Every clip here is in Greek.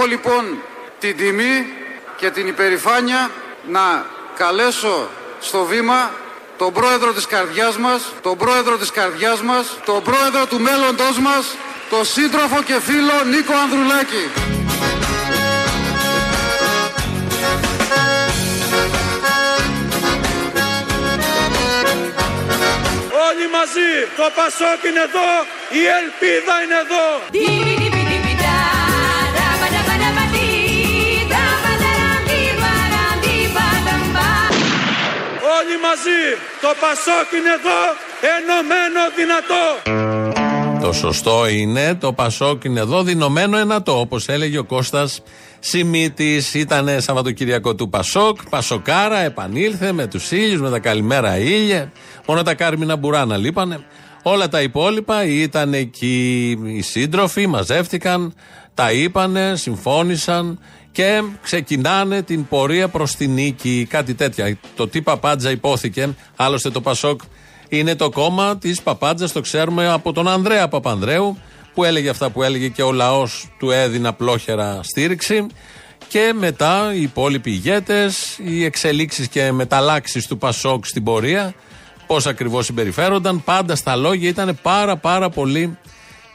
Έχω λοιπόν την τιμή και την υπερηφάνεια να καλέσω στο βήμα τον πρόεδρο της καρδιάς μας, τον πρόεδρο της καρδιάς μας, τον πρόεδρο του μέλλοντός μας, τον σύντροφο και φίλο Νίκο Ανδρουλάκη. Όλοι μαζί, το Πασόκ είναι εδώ, η ελπίδα είναι εδώ. Όλοι μαζί, το Πασόκ είναι εδώ, ενωμένο δυνατό. Το σωστό είναι το Πασόκ είναι εδώ δυνωμένο ενατό. Όπως έλεγε ο Κώστας Σιμίτης. Ήταν Σαββατοκυριακό του Πασόκ. Πασοκάρα επανήλθε με τους ήλιους, με τα καλημέρα ήλια. Μόνο τα κάρμινα μπουράνα λείπανε. Όλα τα υπόλοιπα ήταν εκεί οι σύντροφοι, μαζεύτηκαν, τα είπανε, συμφώνησαν και ξεκινάνε την πορεία προς την νίκη. Κάτι τέτοια. Το τι παπάντζα υπόθηκε. Άλλωστε το Πασόκ είναι το κόμμα της παπάντζας, το ξέρουμε από τον Ανδρέα Παπανδρέου, που έλεγε αυτά που έλεγε και ο λαός του έδινε απλόχερα στήριξη. Και μετά οι υπόλοιποι ηγέτες, οι εξελίξεις και μεταλλάξεις του Πασόκ στην πορεία, πώς ακριβώς συμπεριφέρονταν. Πάντα στα λόγια ήταν πάρα πάρα πολύ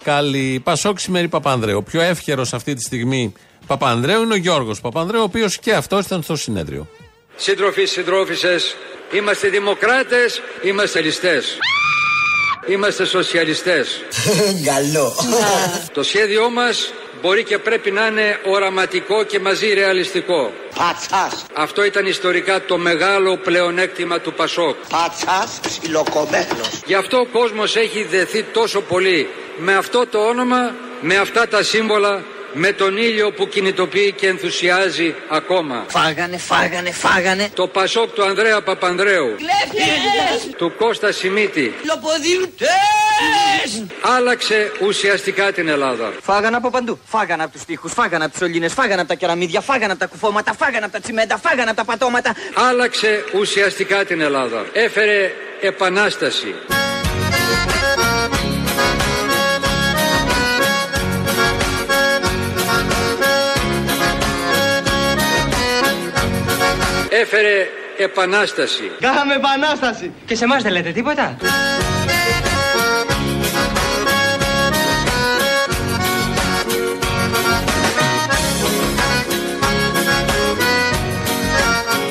καλή. Πασόκ σημαίνει Παπανδρέου. Ο πιο εύχερος αυτή τη στιγμή Παπανδρέου είναι ο Γιώργος Παπανδρέου, ο οποίος και αυτός ήταν στο συνέδριο. Σύντροφοι, συντρόφισσες, είμαστε δημοκράτες, είμαστε ληστές. Είμαστε σοσιαλιστές. Καλό. Το σχέδιό μας μπορεί και πρέπει να είναι οραματικό και μαζί ρεαλιστικό. Πατσάς. Αυτό ήταν ιστορικά το μεγάλο πλεονέκτημα του Πασόκ. Πατσάς ψιλοκομμένος. Γι' αυτό ο κόσμος έχει δεθεί τόσο πολύ με αυτό το όνομα, με αυτά τα σύμβολα, με τον ήλιο που κινητοποιεί και ενθουσιάζει ακόμα. Φάγανε, φάγανε, φάγανε. Το Πασόκ του Ανδρέα Παπανδρέου, Κλέφτες. του Κώστα Σιμίτη, Λοποδιλουτές. άλλαξε ουσιαστικά την Ελλάδα. Φάγανε από παντού. Φάγανε από τους τοίχου, φάγανε από τους σωλήνες, φάγανε από τα κεραμίδια, φάγανε από τα κουφώματα, φάγανε από τα τσιμέντα, φάγανε από τα πατώματα. Άλλαξε ουσιαστικά την Ελλάδα. Έφερε επανάσταση. Έφερε επανάσταση. Κάναμε επανάσταση. Και σε εμάς δεν λέτε τίποτα;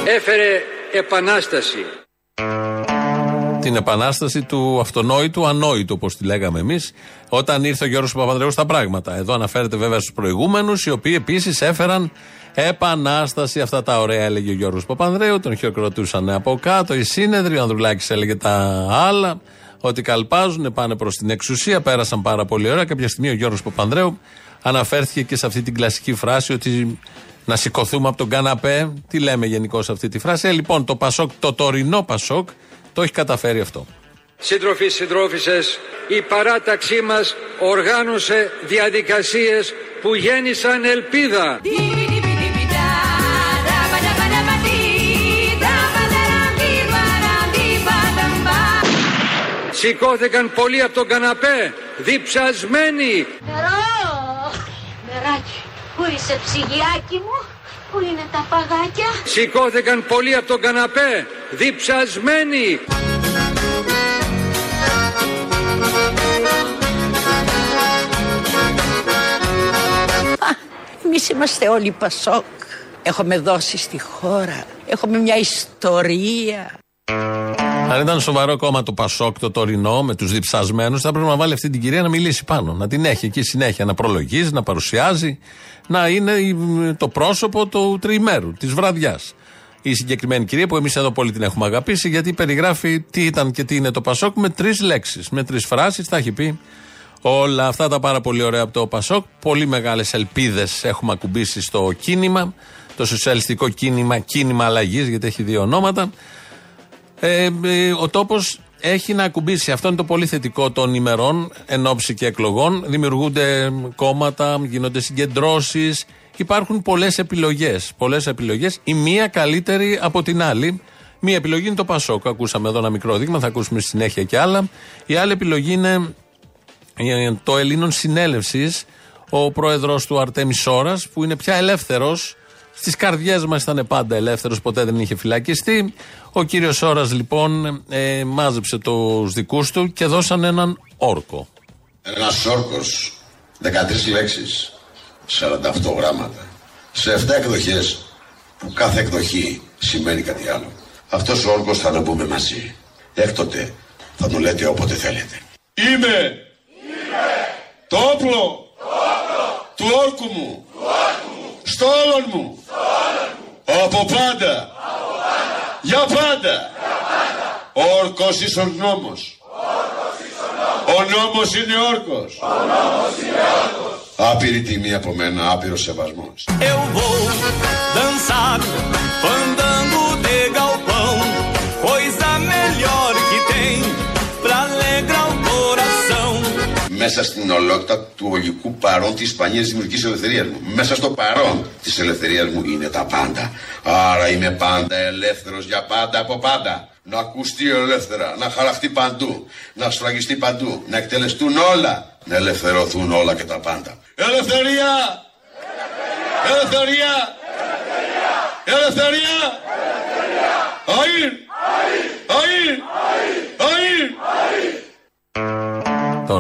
Έφερε επανάσταση. Την επανάσταση του αυτονόητου, ανόητου, όπως τη λέγαμε εμείς, όταν ήρθε ο Γιώργος Παπανδρέου στα πράγματα. Εδώ αναφέρεται βέβαια στους προηγούμενους, οι οποίοι επίσης έφεραν επανάσταση. Αυτά τα ωραία έλεγε ο Γιώργος Παπανδρέου, τον χειροκροτούσαν από κάτω. Οι σύνεδροι, ο Ανδρουλάκης έλεγε τα άλλα. Ότι καλπάζουν, πάνε προς την εξουσία, πέρασαν πάρα πολύ ωραία. Κάποια στιγμή ο Γιώργος Παπανδρέου αναφέρθηκε και σε αυτή την κλασική φράση ότι να σηκωθούμε από τον καναπέ. Τι λέμε γενικώς σε αυτή τη φράση. Ε, λοιπόν, το Πασόκ, το τωρινό Πασόκ, το έχει καταφέρει αυτό. Σύντροφοι, συντρόφισσες, η παράταξή μας οργάνωσε διαδικασίες που γέννησαν ελπίδα. Σηκώθηκαν πολλοί από τον καναπέ, διψασμένοι. Νερό! Νεράκι, πού είσαι ψυγιάκι μου, πού είναι τα παγάκια; Σηκώθηκαν πολλοί από τον καναπέ, διψασμένοι. Εμείς είμαστε όλοι Πασόκ. Έχουμε δώσει στη χώρα. Έχουμε μια ιστορία. Αν ήταν σοβαρό κόμμα το Πασόκ, το τωρινό, με τους διψασμένους, θα πρέπει να βάλει αυτή την κυρία να μιλήσει πάνω. Να την έχει εκεί συνέχεια, να προλογίζει, να παρουσιάζει, να είναι η- το πρόσωπο του τριημέρου, της βραδιάς. Η συγκεκριμένη κυρία που εμείς εδώ πολύ την έχουμε αγαπήσει, γιατί περιγράφει τι ήταν και τι είναι το Πασόκ με τρεις λέξεις, με τρεις φράσεις. Τα έχει πει όλα αυτά τα πάρα πολύ ωραία από το Πασόκ. Πολύ μεγάλες ελπίδες έχουμε ακουμπήσει στο κίνημα, το σοσιαλιστικό κίνημα, κίνημα αλλαγής, γιατί έχει δύο ονόματα. Ε, ε, ο τόπος έχει να ακουμπήσει. Αυτό είναι το πολύ θετικό των ημερών εν ώψη και εκλογών. Δημιουργούνται κόμματα, γίνονται συγκεντρώσεις. Υπάρχουν πολλές επιλογές. Πολλές επιλογές. Η μία καλύτερη από την άλλη. Μία επιλογή είναι το Πασόκ. Ακούσαμε εδώ ένα μικρό δείγμα, θα ακούσουμε στη συνέχεια και άλλα. Η άλλη επιλογή είναι ε, το Ελλήνων Συνέλευσης, ο πρόεδρος του Αρτέμις Σόρας, που είναι πια ελεύθερος. Στις καρδιές μας ήταν πάντα ελεύθερος, ποτέ δεν είχε φυλακιστεί. Ο κύριος Σόρας λοιπόν ε, μάζεψε τους δικούς του και δώσαν έναν όρκο. Ένας όρκος, 13 λέξεις, 48 γράμματα, σε 7 εκδοχές, που κάθε εκδοχή σημαίνει κάτι άλλο. Αυτός ο όρκος θα το πούμε μαζί. Έκτοτε θα το λέτε όποτε θέλετε. Είμαι, το όπλο, του όρκου μου, στο όλον μου, από πάντα, για πάντα. Ο όρκος εις ο νόμος. Ο νόμος είναι όρκος. Άπειρη τιμή από μένα, άπειρο σεβασμός. Eu vou dançar Μέσα στην ολότητα του ολικού παρόν της σπανίας δημιουργικής ελευθερίας μου. Μέσα στο παρόν της ελευθερίας μου είναι τα πάντα. Άρα είμαι πάντα ελεύθερος για πάντα από πάντα. Να ακουστεί ελεύθερα, να χαραχτεί παντού, να σφραγιστεί παντού, να εκτελεστούν όλα, να ελευθερωθούν όλα και τα πάντα. Ελευθερία! Ελευθερία! Ελευθερία! Αΐρ! Αΐρ! Αΐρ!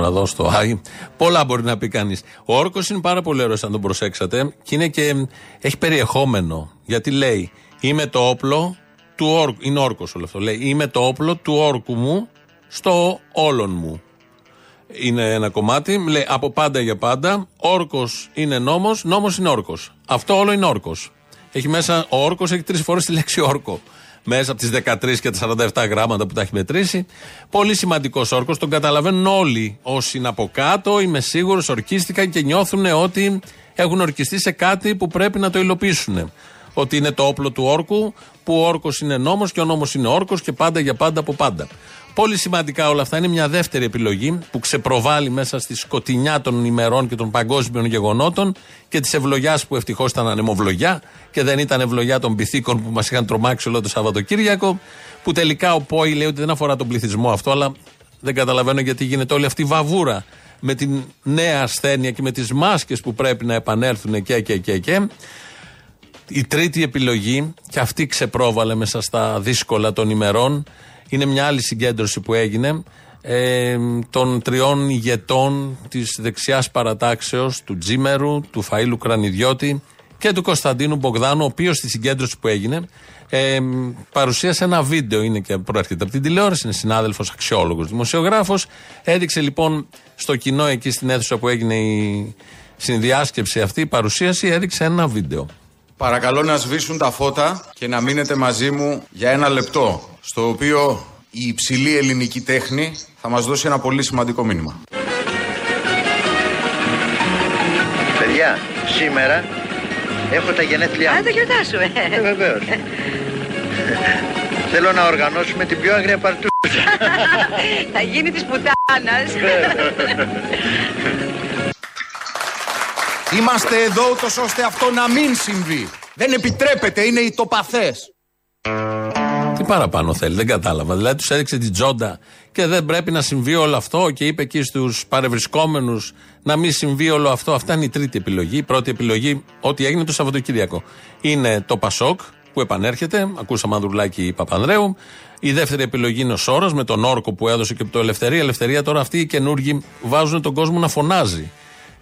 Τώρα εδώ στο Άι. Πολλά μπορεί να πει κανείς. Ο όρκος είναι πάρα πολύ ωραίος, αν τον προσέξατε. Και είναι και έχει περιεχόμενο. Γιατί λέει, Είμαι το όπλο του όρκου. Είναι όρκος όλο αυτό. Λέει, Είμαι το όπλο του όρκου μου στο όλον μου. Είναι ένα κομμάτι. Λέει από πάντα για πάντα. Όρκος είναι νόμος, νόμος είναι όρκος. Αυτό όλο είναι όρκος. Έχει μέσα, ο όρκος έχει τρεις φορές τη λέξη όρκο. Μέσα από τις 13 και τα 47 γράμματα που τα έχει μετρήσει. Πολύ σημαντικός όρκος. Τον καταλαβαίνουν όλοι όσοι είναι από κάτω. Είμαι σίγουρος, ορκίστηκαν και νιώθουν ότι έχουν ορκιστεί σε κάτι που πρέπει να το υλοποιήσουν. Ότι είναι το όπλο του όρκου, που ο όρκος είναι νόμος και ο νόμος είναι όρκος και πάντα για πάντα από πάντα. Πολύ σημαντικά όλα αυτά είναι μια δεύτερη επιλογή που ξεπροβάλλει μέσα στη σκοτεινιά των ημερών και των παγκόσμιων γεγονότων και της ευλογιάς που ευτυχώς ήταν ανεμοβλογιά και δεν ήταν ευλογιά των πυθίκων που μας είχαν τρομάξει όλο το Σαββατοκύριακο. Που τελικά ο Πόη λέει ότι δεν αφορά τον πληθυσμό αυτό, αλλά δεν καταλαβαίνω γιατί γίνεται όλη αυτή η βαβούρα με την νέα ασθένεια και με τις μάσκες που πρέπει να επανέλθουν και και και και. Η τρίτη επιλογή, και αυτή ξεπρόβαλε μέσα στα δύσκολα των ημερών, είναι μια άλλη συγκέντρωση που έγινε ε, των τριών ηγετών της δεξιάς παρατάξεως, του Τζίμερου, του Φαΐλου Κρανιδιώτη και του Κωνσταντίνου Μπογδάνου, ο οποίος στη συγκέντρωση που έγινε ε, παρουσίασε ένα βίντεο, είναι και προέρχεται από την τηλεόραση, είναι συνάδελφος, αξιόλογος, δημοσιογράφος. Έδειξε λοιπόν στο κοινό εκεί στην αίθουσα που έγινε η συνδιάσκεψη αυτή, η παρουσίαση, έδειξε ένα βίντεο. Παρακαλώ να σβήσουν τα φώτα και να μείνετε μαζί μου για ένα λεπτό, στο οποίο η υψηλή ελληνική τέχνη θα μας δώσει ένα πολύ σημαντικό μήνυμα. Παιδιά, σήμερα έχω τα γενέθλιά μου. Α, το γιορτάσου, ε. Ε, βεβαίως. Θέλω να οργανώσουμε την πιο αγρία παρτούσα. Θα γίνει της πουτάνας. Είμαστε εδώ ούτως ώστε αυτό να μην συμβεί. Δεν επιτρέπεται, είναι οι τοπαθές. Τι παραπάνω θέλει, δεν κατάλαβα. Δηλαδή τους έδειξε την τζόντα και δεν πρέπει να συμβεί όλο αυτό και είπε εκεί στους παρευρισκόμενους να μην συμβεί όλο αυτό. Αυτά είναι η τρίτη επιλογή. Η πρώτη επιλογή, ό,τι έγινε το Σαββατοκύριακο, είναι το Πασόκ που επανέρχεται. Ακούσαμε Ανδρουλάκη Παπανδρέου. Η δεύτερη επιλογή είναι ο Σόρος με τον όρκο που έδωσε και από το Ελευθερία. Ελευθερία τώρα αυτοί οι καινούργοι βάζουν τον κόσμο να φωνάζει.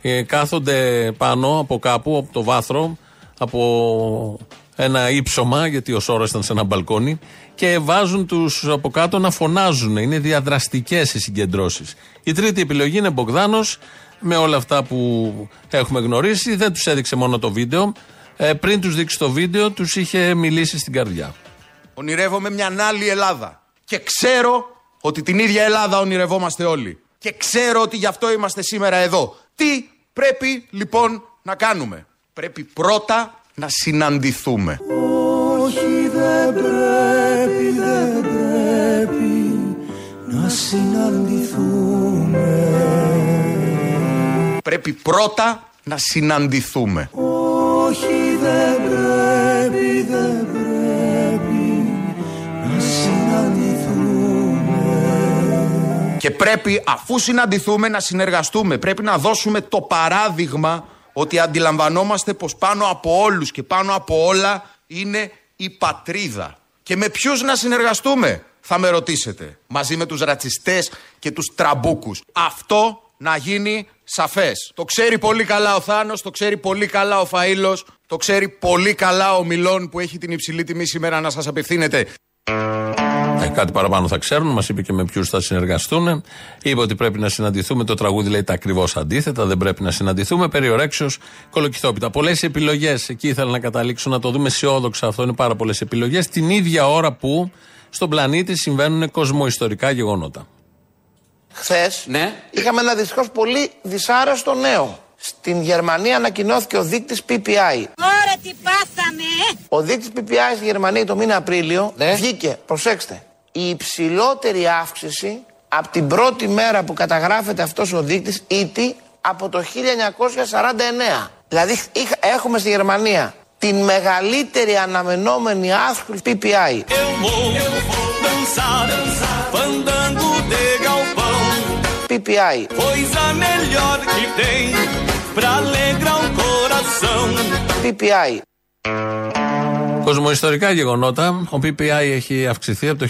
Ε, κάθονται πάνω από κάπου, από το βάθρο, από ένα ύψωμα, γιατί ο Σόρος ήταν σε ένα μπαλκόνι, και βάζουν τους από κάτω να φωνάζουν. Είναι διαδραστικές οι συγκεντρώσεις. Η τρίτη επιλογή είναι Μπογδάνος, με όλα αυτά που έχουμε γνωρίσει. Δεν τους έδειξε μόνο το βίντεο. Ε, πριν τους δείξει το βίντεο, τους είχε μιλήσει στην καρδιά. Ονειρεύομαι μια άλλη Ελλάδα. Και ξέρω ότι την ίδια Ελλάδα ονειρευόμαστε όλοι. Και ξέρω ότι γι' αυτό είμαστε σήμερα εδώ. Τι πρέπει λοιπόν να κάνουμε; Πρέπει πρώτα να συναντηθούμε. Όχι δεν πρέπει, δεν πρέπει να συναντηθούμε. Πρέπει πρώτα να συναντηθούμε. Και πρέπει αφού συναντηθούμε να συνεργαστούμε. Πρέπει να δώσουμε το παράδειγμα ότι αντιλαμβανόμαστε πως πάνω από όλους και πάνω από όλα είναι η πατρίδα. Και με ποιους να συνεργαστούμε θα με ρωτήσετε. Μαζί με τους ρατσιστές και τους τραμπούκους. Αυτό να γίνει σαφές. Το ξέρει πολύ καλά ο Θάνος, το ξέρει πολύ καλά ο Φαΐλος, το ξέρει πολύ καλά ο Μιλών που έχει την υψηλή τιμή σήμερα να σας απευθύνεται. Ε, κάτι παραπάνω θα ξέρουν, μας είπε και με ποιους θα συνεργαστούν. Είπε ότι πρέπει να συναντηθούμε. Το τραγούδι λέει τα ακριβώς αντίθετα. Δεν πρέπει να συναντηθούμε. Περί ορέξεως κολοκυθόπιτα. Πολλές επιλογές. Εκεί ήθελα να καταλήξω να το δούμε αισιόδοξα. Αυτό είναι πάρα πολλές επιλογές. Την ίδια ώρα που στον πλανήτη συμβαίνουν κοσμοϊστορικά γεγονότα. Χθες είχαμε ένα δυστυχώς πολύ δυσάρεστο νέο. Στην Γερμανία ανακοινώθηκε ο δείκτης PPI. Ωραία τι πάθαμε. Ο δείκτης PPI στη Γερμανία το μήνα Απρίλιο βγήκε, προσέξτε, η υψηλότερη αύξηση από την πρώτη μέρα που καταγράφεται αυτός ο δείκτης ήτι από το 1949. Δηλαδή είχα- έχουμε στη Γερμανία την μεγαλύτερη αναμενόμενη αύξηση PPI. Eu vou dançar, fandango de galpão. PPI. Coisa melhor que tem pra alegrar o coração. PPI. Κοσμοϊστορικά γεγονότα. Ο PPI έχει αυξηθεί από το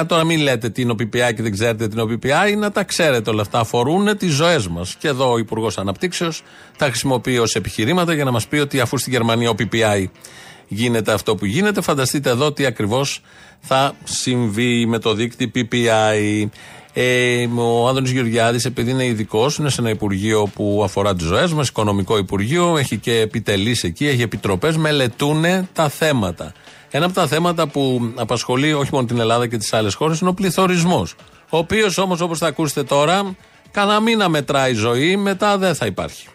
1949. Τώρα μην λέτε τι είναι ο PPI και δεν ξέρετε τι είναι ο PPI. Να τα ξέρετε όλα αυτά. Αφορούν τις ζωές μας. Και εδώ ο Υπουργός Αναπτύξεως τα χρησιμοποιεί ως επιχειρήματα για να μας πει ότι αφού στη Γερμανία ο PPI γίνεται αυτό που γίνεται, φανταστείτε εδώ τι ακριβώς θα συμβεί με το δίκτυο PPI. Ε, ο Άδωνη Γεωργιάδης, επειδή είναι ειδικός, είναι σε ένα υπουργείο που αφορά τις ζωές μας, οικονομικό υπουργείο, έχει και επιτελείς εκεί, έχει επιτροπές, μελετούν τα θέματα. Ένα από τα θέματα που απασχολεί όχι μόνο την Ελλάδα και τις άλλες χώρες είναι ο πληθωρισμός. Ο οποίος όμως, όπως θα ακούσετε τώρα, κανένα μήνα μετράει ζωή, μετά δεν θα υπάρχει.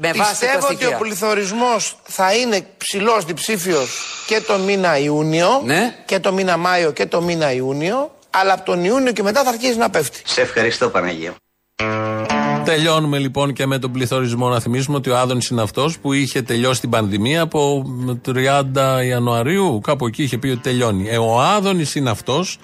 Πιστεύω ότι ο πληθωρισμός θα είναι ψηλός διψήφιος και το μήνα Ιούνιο και το μήνα Μάιο και το μήνα Ιούνιο. Αλλά από τον Ιούνιο και μετά θα αρχίσει να πέφτει. Σε ευχαριστώ Παναγία. Τελειώνουμε λοιπόν και με τον πληθωρισμό. Να θυμίσουμε ότι ο Άδωνης είναι αυτός που είχε τελειώσει την πανδημία από 30 Ιανουαρίου. Κάπου εκεί είχε πει ότι τελειώνει. Ε, ο Άδωνης είναι αυτός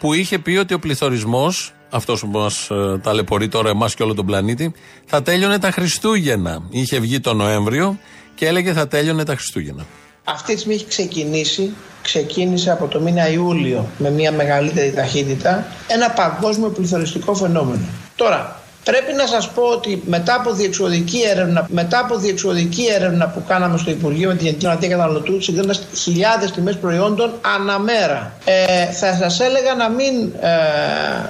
που είχε πει ότι ο πληθωρισμός, αυτός που μας ε, ταλαιπωρεί τώρα εμάς και όλο τον πλανήτη, θα τέλειωνε τα Χριστούγεννα. Είχε βγει τον Νοέμβριο και έλεγε θα τέλειωνε τα Χριστούγεννα. Αυτή τη στιγμή έχει ξεκινήσει, ξεκίνησε από το μήνα Ιούλιο με μια μεγαλύτερη ταχύτητα ένα παγκόσμιο πληθωριστικό φαινόμενο. Τώρα, πρέπει να σας πω ότι μετά από διεξοδική έρευνα, μετά από διεξοδική έρευνα που κάναμε στο Υπουργείο με την Γενική Γραμματεία Καταναλωτού, συγκρίνοντας χιλιάδες τιμές προϊόντων αναμέρα, ε, θα σας έλεγα να μην ε,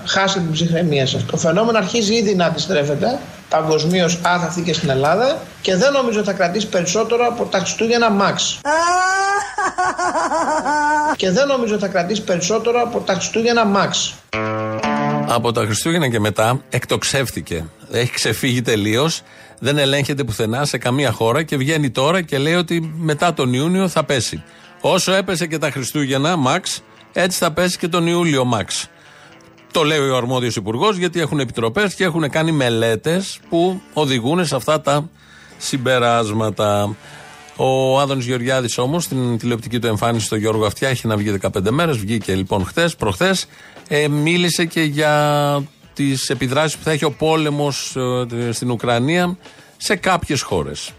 χάσετε την ψυχραιμία σας. Το φαινόμενο αρχίζει ήδη να αντιστρέφεται παγκοσμίως άθαθη και στην Ελλάδα και δεν νομίζω θα κρατήσει περισσότερο από τα Χριστούγεννα Max. και δεν νομίζω θα κρατήσει περισσότερο από τα Χριστούγεννα Max. Από τα Χριστούγεννα και μετά εκτοξεύτηκε. Έχει ξεφύγει τελείως. Δεν ελέγχεται πουθενά σε καμία χώρα και βγαίνει τώρα και λέει ότι μετά τον Ιούνιο θα πέσει. Όσο έπεσε και τα Χριστούγεννα, Max, έτσι θα πέσει και τον Ιούλιο, Max. Το λέει ο αρμόδιος υπουργός γιατί έχουν επιτροπές και έχουν κάνει μελέτες που οδηγούν σε αυτά τα συμπεράσματα. Ο Άδωνης Γεωργιάδης όμως στην τηλεοπτική του εμφάνιση στο Γιώργο Αυτιά έχει να βγει 15 μέρες. Βγήκε λοιπόν χθες, προχθές. Ε, μίλησε και για τις επιδράσεις που θα έχει ο πόλεμος στην Ουκρανία σε κάποιες χώρες.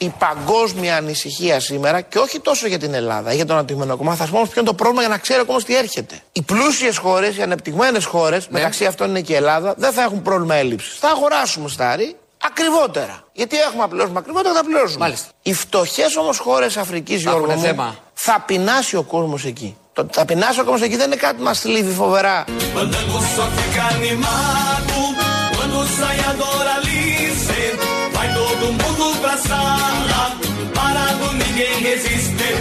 Η παγκόσμια ανησυχία σήμερα και όχι τόσο για την Ελλάδα ή για τον αναπτυγμένο κομμάτι. Θα σα πω όμως ποιο είναι το πρόβλημα για να ξέρει ο κόσμος τι έρχεται. Οι πλούσιες χώρες, οι ανεπτυγμένες χώρες, μεταξύ αυτών είναι και η Ελλάδα, δεν θα έχουν πρόβλημα έλλειψης. Θα αγοράσουμε στάρι ακριβότερα. Γιατί έχουμε να πληρώσουμε ακριβότερα, θα πληρώσουμε. Μάλιστα. Οι φτωχές όμως χώρες Αφρικής, Γιώργο, έχουνε μου, θέμα. θα πεινάσει ο κόσμος εκεί. Το θα πεινάσει ο κόσμος εκεί δεν είναι κάτι που μας θλίβει φοβερά.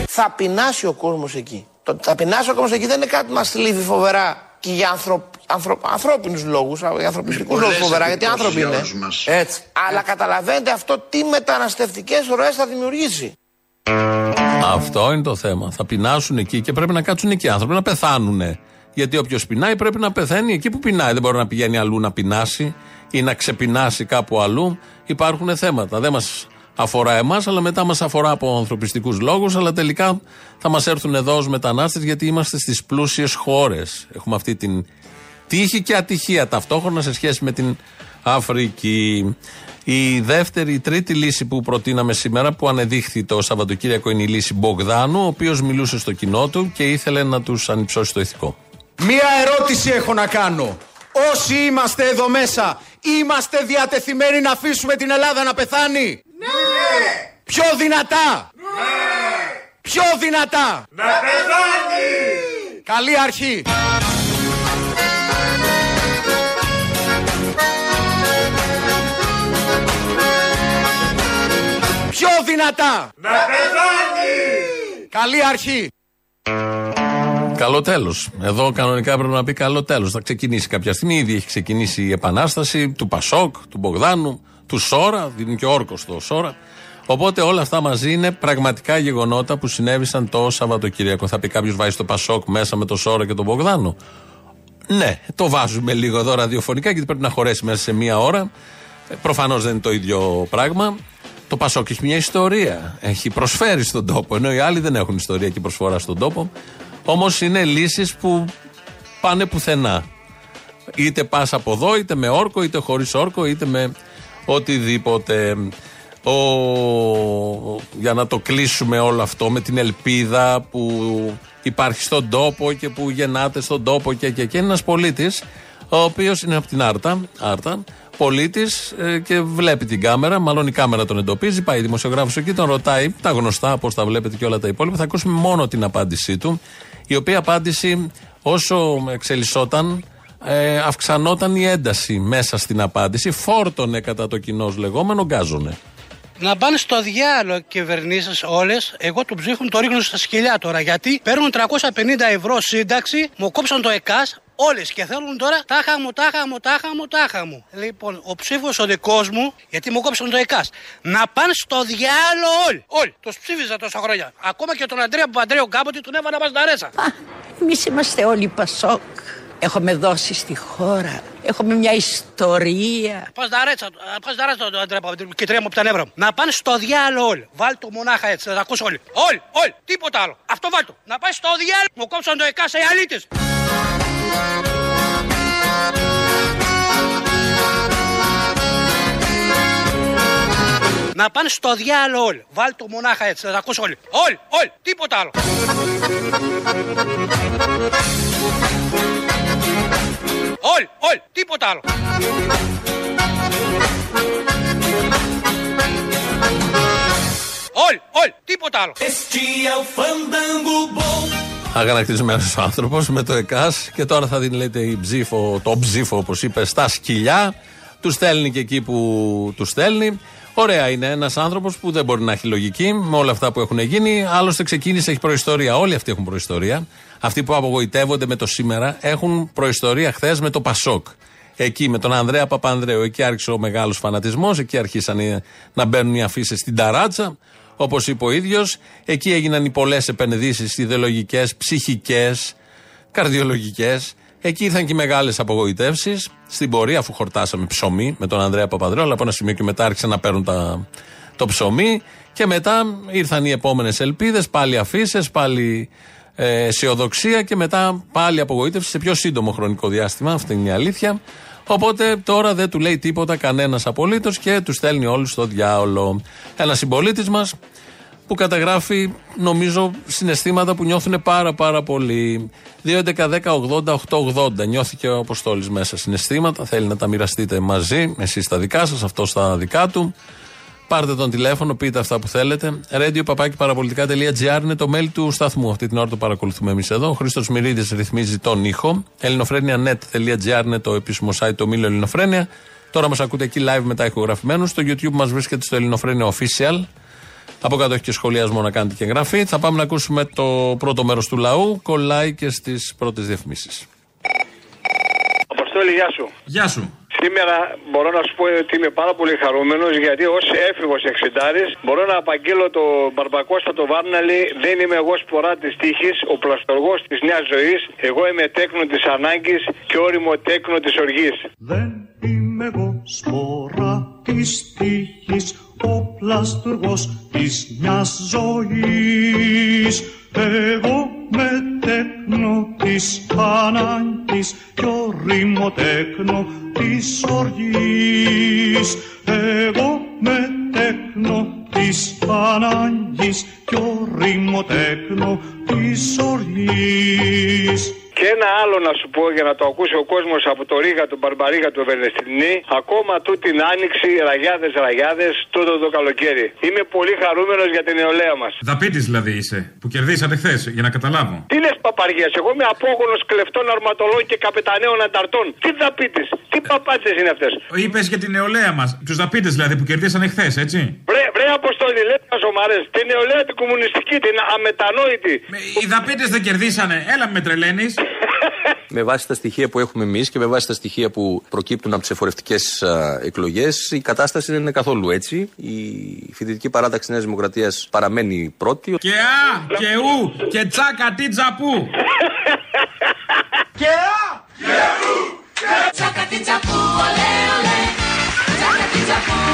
Θα πεινάσει ο κόσμος εκεί. Το θα πεινάσει ο κόσμος εκεί δεν είναι κάτι που μας θλίβει φοβερά και για ανθρω... ανθρω... ανθρώπινους λόγους, για ανθρωπιστικούς λόγους φοβερά, γιατί άνθρωποι είναι. Έτσι. Αλλά καταλαβαίνετε αυτό τι μεταναστευτικές ροές θα δημιουργήσει. Αυτό είναι το θέμα. Θα πεινάσουν εκεί και πρέπει να κάτσουν εκεί οι άνθρωποι να πεθάνουν. Γιατί όποιος πεινάει πρέπει να πεθαίνει εκεί που πεινάει. Δεν μπορεί να πηγαίνει αλλού να πεινάσει ή να ξεπεινάσει κάπου αλλού. Υπάρχουν θέματα. Δεν μας αφορά εμάς, αλλά μετά μας αφορά από ανθρωπιστικούς λόγους. Αλλά τελικά θα μας έρθουν εδώ ως μετανάστες γιατί είμαστε στις πλούσιες χώρες. Έχουμε αυτή την Τύχη και ατυχία ταυτόχρονα σε σχέση με την Αφρική. Η δεύτερη, η τρίτη λύση που προτείναμε σήμερα, που ανεδείχθη το Σαββατοκύριακο, είναι η λύση Μπογδάνου, ο οποίος μιλούσε στο κοινό του και ήθελε να τους ανυψώσει το ηθικό. Μία ερώτηση έχω να κάνω. Όσοι είμαστε εδώ μέσα, είμαστε διατεθειμένοι να αφήσουμε την Ελλάδα να πεθάνει; Ναι! Πιο δυνατά. Ναι! Πιο δυνατά. Να πεθάνει! Καλή αρχή. Πιο δυνατά. Να πεθάνει! Καλή αρχή. Καλό τέλος. Εδώ κανονικά έπρεπε να πει καλό τέλος. Θα ξεκινήσει κάποια στιγμή. Ήδη έχει ξεκινήσει η επανάσταση του Πασόκ, του Μπογδάνου, του Σόρα. Δίνει και όρκος το Σόρα. Οπότε όλα αυτά μαζί είναι πραγματικά γεγονότα που συνέβησαν το Σαββατοκύριακο. Θα πει κάποιος βάζει το Πασόκ μέσα με το Σόρα και τον Μπογδάνο. Ναι, το βάζουμε λίγο εδώ ραδιοφωνικά γιατί πρέπει να χωρέσει μέσα σε μία ώρα. Προφανώς δεν είναι το ίδιο πράγμα. Το Πασόκ έχει μια ιστορία. Έχει προσφέρει στον τόπο. Ενώ οι άλλοι δεν έχουν ιστορία και προσφορά στον τόπο. Όμως είναι λύσεις που πάνε πουθενά. Είτε πας από εδώ, είτε με όρκο, είτε χωρίς όρκο, είτε με οτιδήποτε. Ο, για να το κλείσουμε όλο αυτό με την ελπίδα που υπάρχει στον τόπο και που γεννάται στον τόπο και, και, και είναι ένας πολίτης, ο οποίος είναι από την Άρτα, Άρτα πολίτης και βλέπει την κάμερα. Μάλλον η κάμερα τον εντοπίζει. Πάει δημοσιογράφος εκεί, τον ρωτάει τα γνωστά, όπω τα βλέπετε και όλα τα υπόλοιπα. Θα ακούσουμε μόνο την απάντησή του. Η οποία απάντηση, όσο εξελισσόταν, ε, αυξανόταν η ένταση μέσα στην απάντηση. Φόρτωνε κατά το κοινό λεγόμενο, γκάζωνε. Να πάνε στο διάλογο κυβερνήσεις όλες. Εγώ του ψήφων το ρίχνω στα σκυλιά τώρα. Γιατί παίρνουν 350 ευρώ σύνταξη, μου κόψαν το ΕΚΑΣ, όλες και θέλουν τώρα τάχα μου, τάχα μου, τάχα μου, τάχα μου. Λοιπόν, ο ψήφος ο δικός μου, γιατί μου κόψαν το ΕΚΑΣ, να πάνε στο διάλογο όλοι. Όλοι. Τους ψήφιζα τόσα χρόνια. Ακόμα και τον Αντρέα Παπαντρέο κάποτε τον έβαλα μπασταρέσα. Εμείς είμαστε όλοι Πασόκ. Έχουμε δώσει στη χώρα. Έχουμε μια ιστορία. Πασταρέτσα, πασταρέτσα τον Αντρέα Παπαντρέο και τρία μου από τα νεύρα μου. Να πάνε στο διάλογο όλοι. Βάλ το μονάχα έτσι, να τα ακούσω όλοι. Όλοι, όλοι, τίποτα άλλο. Αυτό βάλ το. Να πάει στο διάλογο. Μου κόψαν το ΕΚΑΣ οι αλήτες. Να πάνε στο διάλογο όλοι. Βάλ το μονάχα έτσι, να τα ακούσω όλοι. Όλοι, όλοι, τίποτα άλλο. Όλοι, όλοι, τίποτα άλλο. Όλοι, όλοι, τίποτα άλλο. Este é o fandango bom. Αγανακτισμένος άνθρωπος με το ΕΚΑΣ και τώρα θα δίνει λέτε η ψήφο, το ψήφο όπως είπε στα σκυλιά. Τους στέλνει και εκεί που τους στέλνει. Ωραία είναι ένας άνθρωπος που δεν μπορεί να έχει λογική με όλα αυτά που έχουν γίνει. Άλλωστε ξεκίνησε, έχει προϊστορία. Όλοι αυτοί έχουν προϊστορία. Αυτοί που απογοητεύονται με το σήμερα έχουν προϊστορία χθες με το Πασόκ. Εκεί με τον Ανδρέα Παπανδρέου. Εκεί άρχισε ο μεγάλος φανατισμός. Εκεί αρχίσαν να μπαίνουν οι αφήσεις στην ταράτσα. Όπως είπε ο ίδιος, εκεί έγιναν οι πολλές επενδύσεις ιδεολογικές, ψυχικές, καρδιολογικές. Εκεί ήρθαν και οι μεγάλες απογοητεύσεις. Στην πορεία, αφού χορτάσαμε ψωμί με τον Ανδρέα Παπανδρέου, αλλά από ένα σημείο και μετά άρχισαν να παίρνουν τα, το ψωμί. Και μετά ήρθαν οι επόμενες ελπίδες, πάλι αφήσεις, πάλι ε, αισιοδοξία και μετά πάλι απογοήτευση σε πιο σύντομο χρονικό διάστημα. Αυτή είναι η αλήθεια. Οπότε τώρα δεν του λέει τίποτα κανένας απολύτως και τους στέλνει όλους στο διάολο. Ένας συμπολίτης μας που καταγράφει νομίζω συναισθήματα που νιώθουν πάρα πάρα πολύ. 2.11.10.80.880 Νιώθηκε ο Αποστόλης μέσα συναισθήματα. Θέλει να τα μοιραστείτε μαζί, εσείς τα δικά σας, αυτό στα δικά του. Πάρτε τον τηλέφωνο, πείτε αυτά που θέλετε. Radio παραπολιτικά.gr είναι το mail του σταθμού. Αυτή την ώρα το παρακολουθούμε εμείς εδώ. Ο Χρήστος Μυρίδης ρυθμίζει τον ήχο. ελληνοφρένια.net.gr είναι το επίσημο site του Μήλου Ελληνοφρένια. Τώρα μας ακούτε εκεί live μετά ηχογραφημένους. Στο YouTube μας βρίσκεται στο Ελληνοφρένια Official. Από κάτω έχει και σχολιασμό να κάνετε και εγγραφή. Θα πάμε να ακούσουμε το πρώτο μέρος του λαού. Κολλάει και στις πρώτες διαφημίσεις. Αποστόλη, γεια σου. Γεια σου. Σήμερα μπορώ να σου πω ότι είμαι πάρα πολύ χαρούμενος γιατί ως έφηβος εξεντάρης μπορώ να απαγγείλω το Μπαρμπακώστα το Βάρναλι. Δεν είμαι εγώ σπορά της τύχης, ο πλαστοργός της νέας ζωής. Εγώ είμαι τέκνο της ανάγκης και όριμο τέκνο της οργής. Δεν είμαι εγώ σπορά της τύχης, ο πλαστουργός της μιας ζωής. Εγώ με τέκνο της ανάγκης κι ορίμο τέκνο της οργής. Εγώ με τέκνο της ανάγκης κι ορίμο τέκνο της οργής. Και ένα άλλο να σου πω για να το ακούσει ο κόσμος από το Ρίγα, τον Μπαρμπαρίγα, τον Βερνεστινή. Ακόμα τούτη την άνοιξη, ραγιάδες, ραγιάδες, τούτο το καλοκαίρι. Είμαι πολύ χαρούμενος για την νεολαία μας. Δαπίτης δηλαδή είσαι, που κερδίσατε χθες, για να καταλάβω. Τι λες παπαργία, εγώ είμαι απόγονος κλεφτών αρματολόγων και καπεταναίων ανταρτών. Τι δαπίτης, τι παπάτσες είναι αυτές; Είπες για την νεολαία μας. Τους δαπίτες δηλαδή που κερδίσανε χθες, έτσι; Βρε, βρε Αποστόλη, λέτε να σομαρέ. Την νεολαία την κομμουνιστική, την αμετανόητη. Οι δαπίτες δεν κερδίσανε, έλα με τρελαίνεις. Με βάση τα στοιχεία που έχουμε εμείς και με βάση τα στοιχεία που προκύπτουν από τις εφορευτικές εκλογές, η κατάσταση δεν είναι καθόλου έτσι. Η φοιτητική παράταξη Νέας Δημοκρατίας παραμένει πρώτη. Και α, και ου, και τσάκα τι τζαπού. Και α, και ου, τσάκα τι τζαπού, ολέ, ολέ. Τσάκα τι τζαπού, ολέ, ολέ.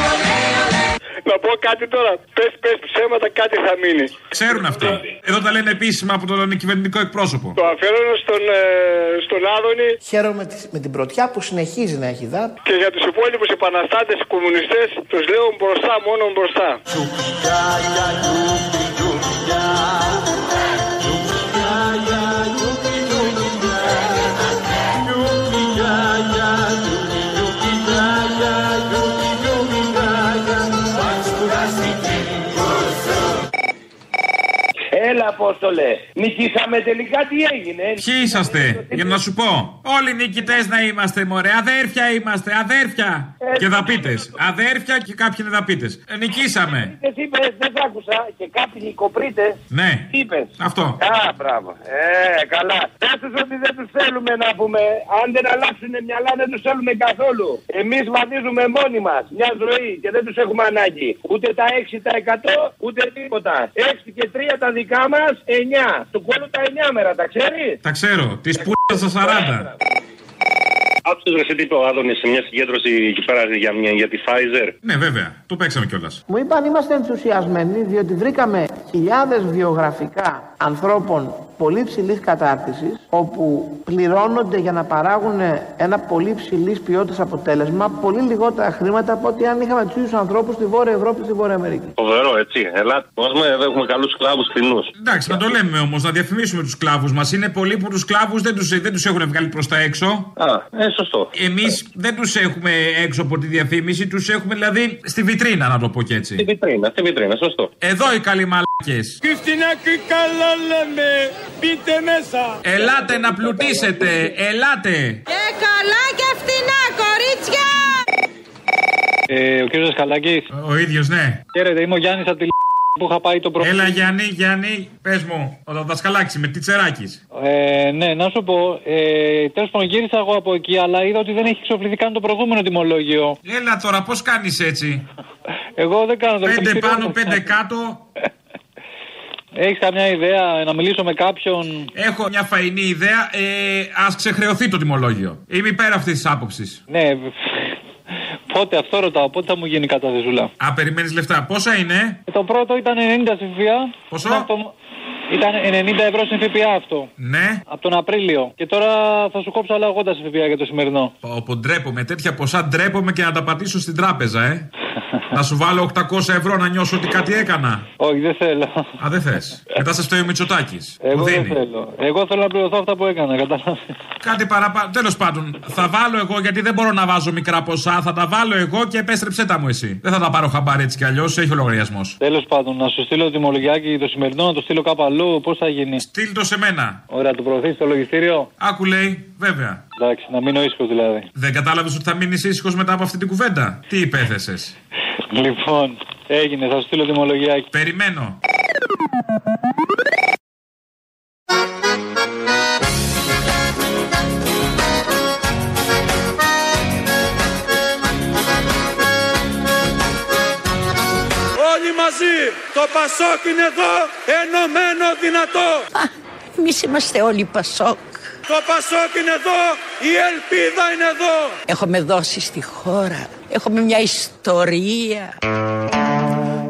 Να πω κάτι τώρα. Πες, πες ψέματα, κάτι θα μείνει. Ξέρουν αυτοί. Εδώ τα λένε επίσημα από τον κυβερνητικό εκπρόσωπο. Το αφιέρωνο στον, ε, στον Άδωνη Χαίρομαι τη- με την πρωτιά που συνεχίζει να έχει δάπ. και για τους υπόλοιπους επαναστάτες κομμουνιστές, τους λέω μπροστά, μόνο μπροστά. Έλα, Απόστολε. Νικήσαμε τελικά τι έγινε; Ποιοι είσαστε, για να σου πω. Όλοι νικητές να είμαστε, μωρέ. Αδέρφια είμαστε, αδέρφια. Και δαπίτες. Αδέρφια και κάποιοι είναι δαπίτες. Ε, νικήσαμε. Εσύ είπες, δεν σ' άκουσα και κάποιοι κοπρίτε. Ναι. Τι είπες; Αυτό. Α, μπράβο. Ε, καλά. Πες τους ότι δεν τους θέλουμε να πούμε. Αν δεν αλλάξουν μυαλά δεν τους θέλουμε καθόλου. Εμείς βαδίζουμε μόνοι μας μια ζωή και δεν τους έχουμε ανάγκη. Ούτε τα 6% ούτε τίποτα. 6 και 3 τα δικά μας, 9. Του κόλλου τα 9 μέρα, τα ξέρεις; Τα ξέρω. Τη πούτα στα 40. Άκουσε ρε σε τι είπε ο Άδωνης σε μια συγκέντρωση εκεί πέρα για, μια, για τη Pfizer. Ναι, βέβαια. Το παίξαμε κιόλας. Μου είπαν είμαστε ενθουσιασμένοι διότι βρήκαμε χιλιάδες βιογραφικά ανθρώπων πολύ ψηλής κατάρτισης όπου πληρώνονται για να παράγουν ένα πολύ ψηλής ποιότητας αποτέλεσμα πολύ λιγότερα χρήματα από ότι αν είχαμε τους ίδιους ανθρώπους στη Βόρεια Ευρώπη στη Βόρεια Αμερική. Φοβερό, έτσι. Ελάτε. Μας εδώ έχουμε καλούς σκλάβους φθηνούς. Εντάξει, να το λέμε όμως, να διαφημίσουμε τους κλάβου μας. Είναι πολλοί που τους κλάβου δεν του δεν τους έχουν βγάλει προς τα έξω. Α, ε, σωστό. Εμείς δεν τους έχουμε έξω από τη διαφήμιση, τους έχουμε δηλαδή στη βιτρίνα, να το πω και έτσι. Στη βιτρίνα, στη βιτρίνα, σωστό. Εδώ οι καλοί μαλάκε. Και στην άκρη καλά λέμε, μπείτε μέσα. Ελάτε να πλουτίσετε, ελάτε. Και καλά και φτηνά, κορίτσια. Ε, ο κύριος Δασκαλάκη. Ο ίδιος, ναι. Χαίρετε, είμαι ο Γιάννης από τη Λ- που είχα πάει το πρωί. Έλα Γιάννη, Γιάννη, πες μου, ο δασκαλάκι με τι τσεράκι. Ε, ναι, να σου πω. Ε, Τέλος πάντων, γύρισα εγώ από εκεί, αλλά είδα ότι δεν έχει εξοφληθεί καν το προηγούμενο τιμολόγιο. Έλα τώρα, πώς κάνεις έτσι; Εγώ δεν κάνω το Πέντε ευχαριστήριο πάνω, μου. πέντε κάτω. Έχεις καμιά ιδέα να μιλήσω με κάποιον; Έχω μια φαϊνή ιδέα. Ε, Α ξεχρεωθεί το τιμολόγιο. Είμαι υπέρ αυτής της άποψης. Ναι, πότε αυτό ρωτάω, πότε θα μου γίνει η καταθεσούλα. Α, περιμένεις λεφτά. Πόσα είναι; Ε, Το πρώτο ήταν 90 στην ΦΠΑ. Πόσο; Είναι αυτο- Ήταν 90 ευρώ στην ΦΠΑ αυτό. Ναι. Από τον Απρίλιο. Και τώρα θα σου κόψω άλλα 80 στην ΦΠΑ για το σημερινό. Όπου ντρέπομαι, τέτοια ποσά ντρέπομαι και να τα πατήσω στην τράπεζα, ε. Να σου βάλω 800 ευρώ να νιώσω ότι κάτι έκανα. Όχι, δεν θέλω. Α, δεν θες. Μετά σε φταίει ο Μητσοτάκη. Εγώ δεν θέλω. Εγώ θέλω να πληρωθώ αυτά που έκανα, κατάλαβες. Κάτι παραπάνω. Τέλος πάντων, θα βάλω εγώ γιατί δεν μπορώ να βάζω μικρά ποσά. Θα τα βάλω εγώ και επέστρεψέ τα μου εσύ. Δεν θα τα πάρω χαμπάρι έτσι κι αλλιώς. Έχει ο λογαριασμό. Τέλος πάντων, να σου στείλω το τιμολογιάκι το σημερινό, να το στείλω κάπου αλλού, πώς θα γίνει; Στείλ το σε μένα. Ωραία, το προωθείς στο λογιστήριο; Άκου λέει, βέβαια. Εντάξει, να μείνω ήσυχος δηλαδή. Δεν κατάλαβες ότι θα μείνεις ήσυχος μετά από αυτή την κουβέντα; Τι υπέθεσες; Λοιπόν, έγινε, θα σου στείλω τιμολογιάκι. Περιμένω. Όλοι μαζί, το Πασόκ είναι εδώ, ενωμένο δυνατό. Εμείς είμαστε όλοι Πασόκ. Το Πασόκ είναι εδώ, η ελπίδα είναι εδώ. Έχουμε δώσει στη χώρα. Έχουμε μια ιστορία.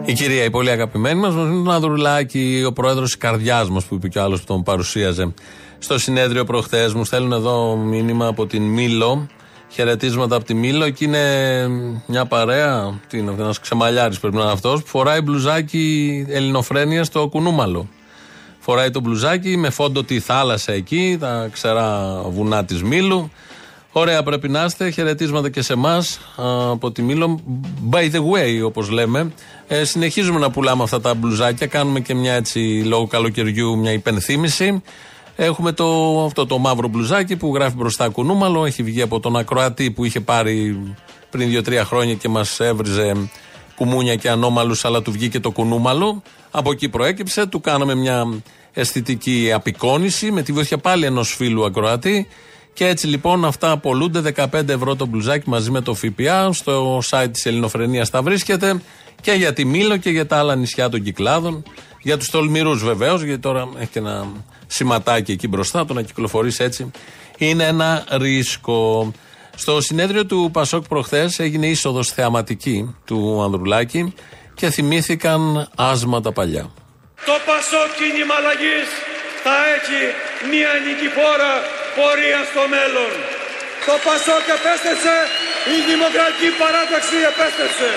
Η κυρία, η πολύ αγαπημένη μας, μας τον Ανδρουλάκη, ο πρόεδρος της καρδιάς μας, που είπε κι άλλος που τον παρουσίαζε στο συνέδριο προχθές. Μου στέλνουν εδώ μήνυμα από την Μήλο. Χαιρετίσματα από τη Μήλο. Εκεί είναι μια παρέα. Τι είναι αυτό, ένας ξεμαλιάρης πρέπει να είναι αυτός, που φοράει μπλουζάκι ελληνοφρένεια στο κουνούμαλο. Φοράει το μπλουζάκι με φόντο τη θάλασσα εκεί, τα ξερά βουνά της Μήλου. Ωραία πρέπει να είστε. Χαιρετίσματα και σε εμάς από τη Μήλο. By the way, όπως λέμε. Ε, συνεχίζουμε να πουλάμε αυτά τα μπλουζάκια. Κάνουμε και μια έτσι λόγω καλοκαιριού μια υπενθύμηση. Έχουμε το, αυτό το μαύρο μπλουζάκι που γράφει μπροστά κουνούμαλο. Έχει βγει από τον ακροατή που είχε πάρει πριν 2-3 χρόνια και μας έβριζε κουμούνια και ανώμαλους, αλλά του βγήκε το κουνούμαλο. Από εκεί προέκυψε. Του κάναμε μια αισθητική απεικόνηση με τη βοήθεια πάλι ενός φίλου ακροατή. Και έτσι λοιπόν αυτά απολούνται 15 ευρώ το μπλουζάκι μαζί με το ΦΠΑ. Στο site της Ελληνοφρενίας τα βρίσκεται και για τη Μήλο και για τα άλλα νησιά των Κυκλάδων. Για τους τολμηρούς βεβαίως, γιατί τώρα έχει και ένα σηματάκι εκεί μπροστά. Το να κυκλοφορείς έτσι είναι ένα ρίσκο. Στο συνέδριο του Πασόκ προχθές έγινε είσοδος θεαματική του Ανδρουλάκη και θυμήθηκαν άσματα παλιά. Το Πασόκ κίνημα αλλαγής θα έχει μια νικηφόρα πορεία στο μέλλον. Το Πασόκ επέστρεψε, η Δημοκρατική Παράταξη επέστρεψε.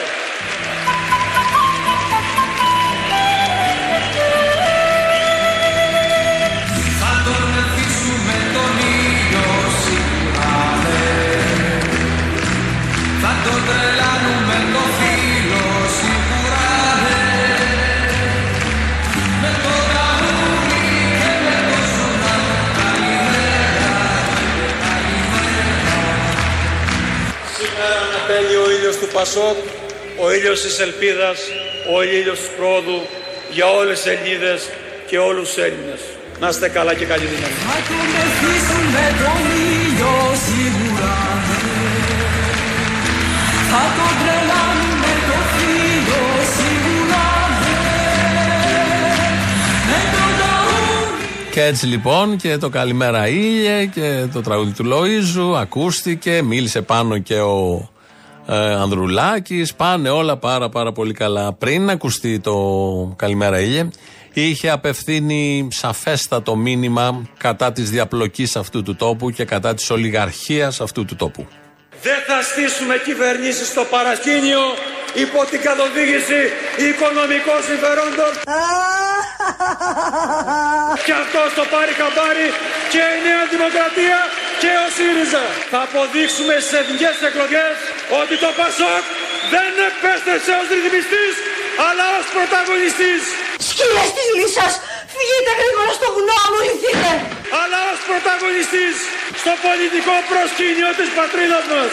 Πασόκ, ο ήλιος της ελπίδας, ο ήλιος της πρόοδου για όλες τις Ελληνίδες και όλους τους Έλληνες. Να είστε καλά και καλή δύναμη. Και έτσι λοιπόν και το Καλημέρα Ήλιε και το τραγούδι του Λοΐζου ακούστηκε, μίλησε πάνω και ο ε, Ανδρουλάκης, πάνε όλα πάρα πάρα πολύ καλά. Πριν ακουστεί το Καλημέρα Ήλιε, είχε απευθύνει σαφέστατο μήνυμα κατά της διαπλοκής αυτού του τόπου και κατά της ολιγαρχίας αυτού του τόπου. Δεν θα στήσουμε κυβερνήσεις στο παρασκήνιο υπό την καθοδήγηση οικονομικών συμφερόντων. και αυτό το πάρει χαμπάρι και η Νέα Δημοκρατία και ο ΣΥΡΙΖΑ. Θα αποδείξουμε στις εθνικές εκλογές ότι το ΠΑΣΟΚ δεν επέστρεψε ως ρυθμιστής αλλά ως πρωταγωνιστής. Σκύλες της λύσας, φύγετε γρήγορα στο βουνό, αμολυθείτε. Αλλά ως πρωταγωνιστής στο πολιτικό προσκήνιο της πατρίδας μας.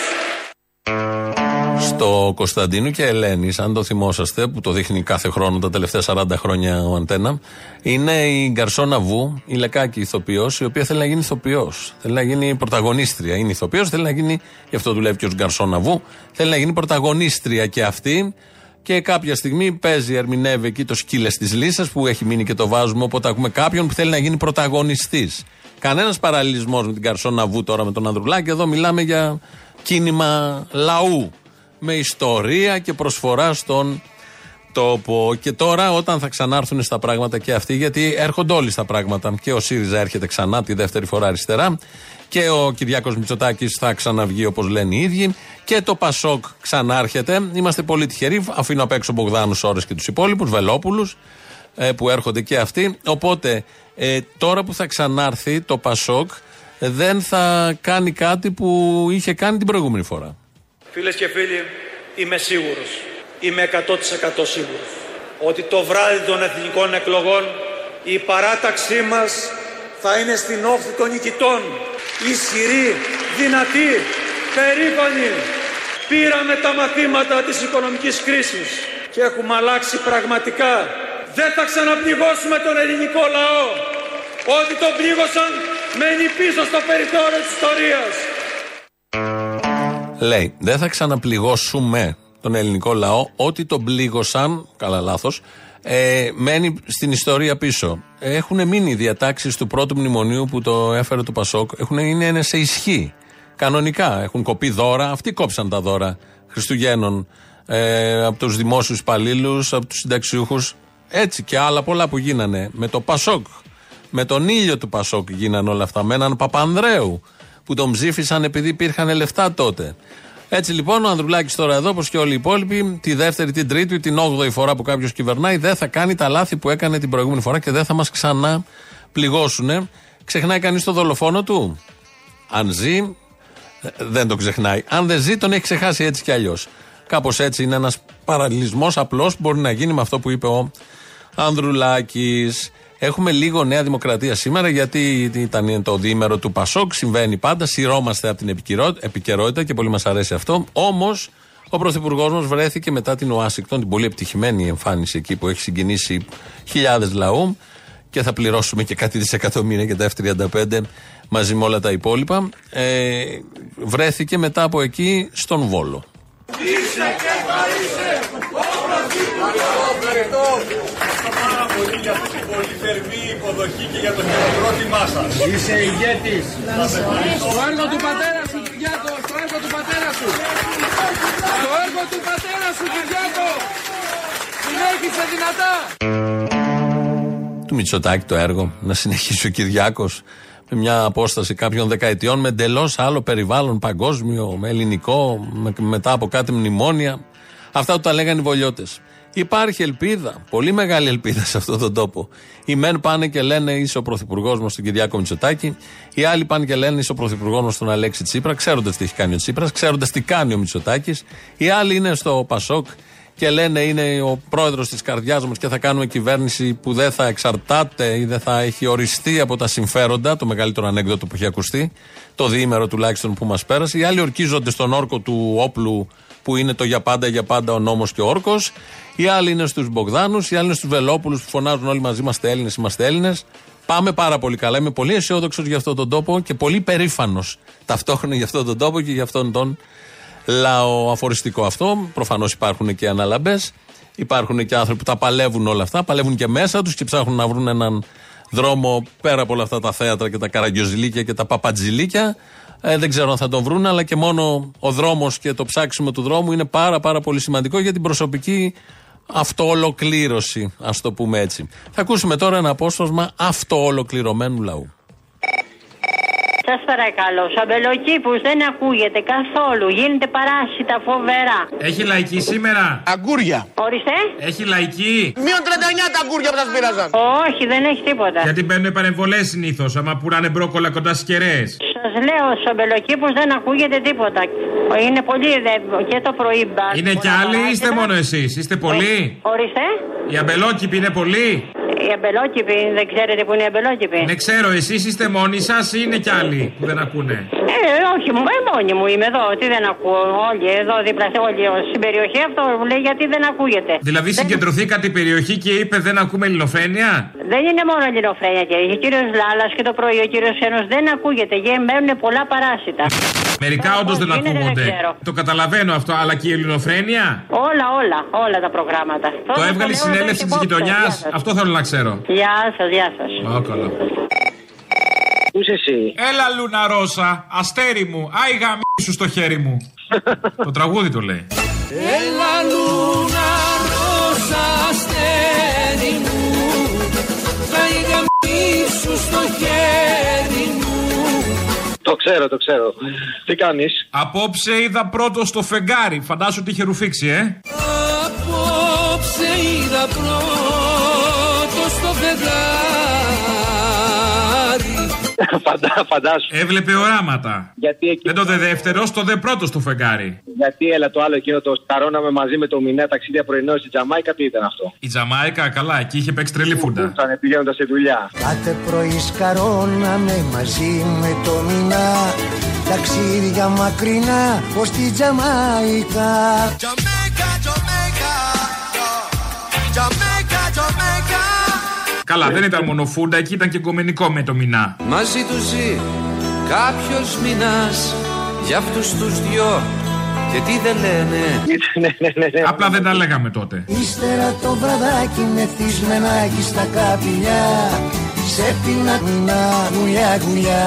Στο Κωνσταντίνου και Ελένη, αν το θυμόσαστε, που το δείχνει κάθε χρόνο τα τελευταία 40 χρόνια ο Αντένα, είναι η Γκαρσόνα Βου, η λεκάκη ηθοποιός, η οποία θέλει να γίνει ηθοποιός. Θέλει να γίνει πρωταγωνίστρια. Είναι ηθοποιός, θέλει να γίνει, γι' αυτό δουλεύει και ως Γκαρσόνα Βου, θέλει να γίνει πρωταγωνίστρια και αυτή. Και κάποια στιγμή παίζει, ερμηνεύει εκεί το σκύλες της λύσα που έχει μείνει και το βάζουμε. Οπότε ακούμε κάποιον που θέλει να γίνει πρωταγωνιστής. Κανένας παραλληλισμός με την Καρσόνα Βου τώρα με τον Ανδρουλάκη. Εδώ μιλάμε για κίνημα λαού. Με ιστορία και προσφορά στον τόπο. Και τώρα, όταν θα ξανάρθουν στα πράγματα και αυτοί, γιατί έρχονται όλοι στα πράγματα. Και ο ΣΥΡΙΖΑ έρχεται ξανά τη δεύτερη φορά αριστερά. Και ο Κυριάκος Μητσοτάκης θα ξαναβγεί όπως λένε οι ίδιοι. Και το Πασόκ ξανάρχεται. Είμαστε πολύ τυχεροί. Αφήνω απ' έξω Μπογδάνους Ώρε και τους υπόλοιπους, Βελόπουλους, ε, που έρχονται και αυτοί. Οπότε, ε, τώρα που θα ξανάρθει το Πασόκ, ε, δεν θα κάνει κάτι που είχε κάνει την προηγούμενη φορά. Φίλες και φίλοι, είμαι σίγουρος, είμαι 100% σίγουρος ότι το βράδυ των εθνικών εκλογών η παράταξή μας θα είναι στην όχθη των νικητών. Ισχυρή, δυνατή, περήφανη. Πήραμε τα μαθήματα της οικονομικής κρίσης και έχουμε αλλάξει πραγματικά. Δεν θα ξαναπληγώσουμε τον ελληνικό λαό. Ό,τι τον πλήγωσαν μένει πίσω στο περιθώριο της ιστορίας. Λέει, δεν θα ξαναπληγώσουμε τον ελληνικό λαό. Ό,τι τον πλήγωσαν, καλά λάθος, ε, μένει στην ιστορία πίσω. Έχουν μείνει οι διατάξεις του πρώτου μνημονίου που το έφερε το Πασόκ. Έχουν, είναι σε ισχύ. Κανονικά. Έχουν κοπεί δώρα. Αυτοί κόψαν τα δώρα Χριστουγέννων ε, από τους δημόσιους υπαλλήλους, από τους συνταξιούχους. Έτσι και άλλα πολλά που γίνανε. Με το Πασόκ, με τον ήλιο του Πασόκ γίνανε όλα αυτά. Με έναν Παπανδρέου που τον ψήφισαν επειδή υπήρχαν λεφτά τότε. Έτσι λοιπόν ο Ανδρουλάκης τώρα εδώ, όπως και όλοι οι υπόλοιποι, τη δεύτερη, την τρίτη, την όγδοη φορά που κάποιος κυβερνάει, δεν θα κάνει τα λάθη που έκανε την προηγούμενη φορά και δεν θα μας ξανά πληγώσουν. Ξεχνάει κανείς το δολοφόνο του; Αν ζει, ε, δεν το ξεχνάει. Αν δεν ζει, τον έχει ξεχάσει έτσι κι αλλιώς. Κάπως έτσι είναι ένας παραλληλισμός απλός που μπορεί να γίνει με αυτό που είπε ο Ανδρουλάκης. Έχουμε λίγο Νέα Δημοκρατία σήμερα, γιατί ήταν το διήμερο του Πασόκ. Συμβαίνει πάντα. Σειρώμαστε από την επικαιρότητα και πολύ μας αρέσει αυτό. Όμως, ο Πρωθυπουργός μας βρέθηκε μετά την Ουάσιγκτον, την πολύ επιτυχημένη εμφάνιση εκεί που έχει συγκινήσει χιλιάδες λαού και θα πληρώσουμε και κάτι δισεκατομμύρια για τα F35 μαζί με όλα τα υπόλοιπα. Ε, βρέθηκε μετά από εκεί στον Βόλο. Είσαι και θα είσαι πάρα πολύ για αυτή την πολύ θερμή υποδοχή και για το χειροκρότημά σας. Είσαι ηγέτης. Στο έργο του πατέρα σου, Κυριάκο, στο έργο του πατέρα σου. Στο έργο του πατέρα σου, Κυριάκο. Συνέχισε δυνατά. Του Μητσοτάκη το έργο να συνεχίσει ο Κυριάκος με μια απόσταση κάποιων δεκαετιών με εντελώς άλλο περιβάλλον παγκόσμιο, με ελληνικό, με, μετά από κάτι μνημόνια. Αυτά που τα λέγανε οι βολιώτες. Υπάρχει ελπίδα, πολύ μεγάλη ελπίδα σε αυτόν τον τόπο. Οι μεν πάνε και λένε είσαι ο πρωθυπουργός μας τον Κυριάκο Μητσοτάκη, οι άλλοι πάνε και λένε είσαι ο πρωθυπουργός μας τον Αλέξη Τσίπρας, ξέροντα τι έχει κάνει ο Τσίπρας, ξέροντα τι κάνει ο Μητσοτάκης. Οι άλλοι είναι στο Πασόκ και λένε είναι ο πρόεδρος της καρδιάς μας και θα κάνουμε κυβέρνηση που δεν θα εξαρτάται ή δεν θα έχει οριστεί από τα συμφέροντα, το μεγαλύτερο ανέκδοτο που έχει ακουστεί, το διήμερο τουλάχιστον που μας πέρασε. Οι άλλοι ορκίζονται στον όρκο του όπλου που είναι το για πάντα για πάντα ο νόμος και ο όρκος. Οι άλλοι είναι στους Μπογδάνους, οι άλλοι είναι στους Βελόπουλους που φωνάζουν όλοι μαζί είμαστε Έλληνες, είμαστε Έλληνες. Πάμε πάρα πολύ καλά. Είμαι πολύ αισιόδοξος για αυτόν τον τόπο και πολύ περήφανος ταυτόχρονα για αυτόν τον τόπο και για αυτόν τον λαό. Αφοριστικό αυτό. Προφανώς υπάρχουν και αναλαμπές. Υπάρχουν και άνθρωποι που τα παλεύουν όλα αυτά. Παλεύουν και μέσα τους και ψάχνουν να βρουν έναν δρόμο πέρα από όλα αυτά τα θέατρα και τα καραγκιοζηλίκια και τα παπατζηλίκια. Ε, δεν ξέρω αν θα τον βρουν, αλλά και μόνο ο δρόμος και το ψάξιμο του δρόμου είναι πάρα, πάρα πολύ σημαντικό για την προσωπική αυτοολοκλήρωση, ας το πούμε έτσι. Θα ακούσουμε τώρα ένα απόσπασμα αυτοολοκληρωμένου λαού. Σας παρακαλώ, σαμπελοκήπους δεν ακούγεται καθόλου. Γίνεται παράσιτα φοβερά. Έχει λαϊκή σήμερα; Αγκούρια. Ορίστε. Έχει λαϊκή; Μείον 39 τα αγκούρια που σας πήραζαν. Όχι, δεν έχει τίποτα. Γιατί παίρνουν παρεμβολές συνήθως, άμα πουράνε μπρόκολα κοντά στις κεραίες. Σας λέω, στου αμπελοκήπου δεν ακούγεται τίποτα. Είναι πολύ δε, και το πρωί μπας. Είναι κι άλλοι ή είστε μόνο εσείς, είστε πολλοί; Ορίστε. Οι αμπελόκηποι είναι πολλοί; Οι αμπελόκηποι, δεν ξέρετε που είναι οι αμπελόκηποι. Ναι, ξέρω, εσείς είστε μόνοι σας ή είναι κι άλλοι που δεν ακούνε; Ε, όχι, μου, ε, μόνη μου είμαι εδώ. Τι δεν ακούω. Όλοι εδώ δίπλα σε όλη στην περιοχή αυτό μου λέει γιατί δεν ακούγεται. Δηλαδή Δεν- συγκεντρωθήκατε η περιοχή και είπε δεν ακούμε ελληνοφρένεια; Δεν είναι μόνο ελληνοφρένια και ο κύριος Λάλας και το πρωί ο κύριος Ένο δεν ακούγεται. Γιατί μένουν πολλά παράσιτα. Μερικά όντως δεν γίνεται, δεν ακούγονται. ξέρω. Το καταλαβαίνω αυτό, αλλά και η ελληνοφρένεια; Όλα, όλα, όλα τα προγράμματα. Το έβγαλε η συνέλευση της γειτονιάς. Αυτό θέλω να ξέρω. Γεια σας, γεια σας. Α, καλά. Πού είσαι εσύ; Έλα Λούνα Ρώσα, αστέρι μου, άι γαμίσου στο χέρι μου. το τραγούδι το λέει. Έλα λούνα ρώσα αστέρι μου Θα ηγαμίσου στο χέρι μου Το ξέρω, το ξέρω. Τι κάνεις; Απόψε είδα πρώτος στο φεγγάρι. Φαντάσου ότι είχε ρουφήξει, ε. Απόψε είδα πρώτος στο φεγγάρι Φαντά, φαντάσου. Έβλεπε οράματα. Γιατί εκεί. Δεν το δε δεύτερος, το δε πρώτος στο φεγγάρι. Γιατί έλα το άλλο εκείνο το σταρώναμε μαζί με το μηνέα ταξίδια πρωινό στη Τζαμάικα, τι ήταν αυτό; Η Τζαμάικα, καλά, εκεί είχε παίξει τρελή φούντα. Ήταν πηγαίνοντας σε δουλειά. Κάθε πρωί σκαρώναμε μαζί με το μηνά Ταξίδια μακρινά ως τη Τζαμάικα Καλά, δεν ήταν μόνο φούντα, εκεί ήταν και κομμενικό με το μηνά. Μαζί του ζει κάποιος μηνάς Για αυτούς τους δυο Και τι δεν λένε; Απλά δεν τα λέγαμε τότε. Ύστερα το βραδάκι με θυσμενάκι στα καπηλιά ξέπινα μηνά γουλιά γουλιά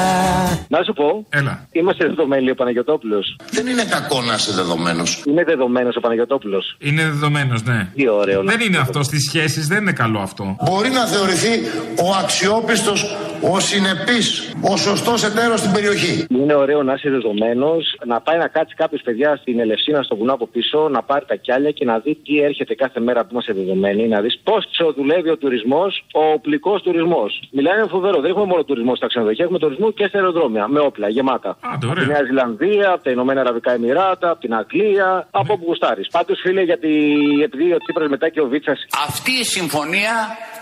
Να σου πω. Έλα. Είμαστε δεδομένοι ο Παναγιοτόπουλος. Δεν είναι κακό να είσαι δεδομένος. Είναι δεδομένος ο Παναγιοτόπουλος. Είναι δεδομένος, ναι. Τι ωραίο. Δεν είναι αυτό. Στις σχέσεις δεν είναι καλό αυτό. Μπορεί να θεωρηθεί ο αξιόπιστος, ο συνεπής, ο σωστός εταίρος στην περιοχή. Είναι ωραίο να είσαι δεδομένος, να πάει να κάτσει κάποιος παιδιά στην Ελευσίνα στο βουνό από πίσω, να πάρει τα κιάλια και να δει τι έρχεται κάθε μέρα που είμαστε δεδομένοι, να δεις πώ δουλεύει ο τουρισμός, ο οπλικός τουρισμός. Μιλάει φοβερό. Δεν έχουμε μόνο τουρισμό στα ξενοδοχεία, έχουμε τουρισμό και στα αεροδρόμια με όπλα γεμάτα. Άντε, από τη Νέα Ζηλανδία, από τα Ηνωμένα Αραβικά Εμμυράτα, από την Αγγλία, από όπου γουστάρεις. Πάντως, φίλε, γιατί επειδή ο Τσίπρας μετά και ο Βίτσα Αυτή η συμφωνία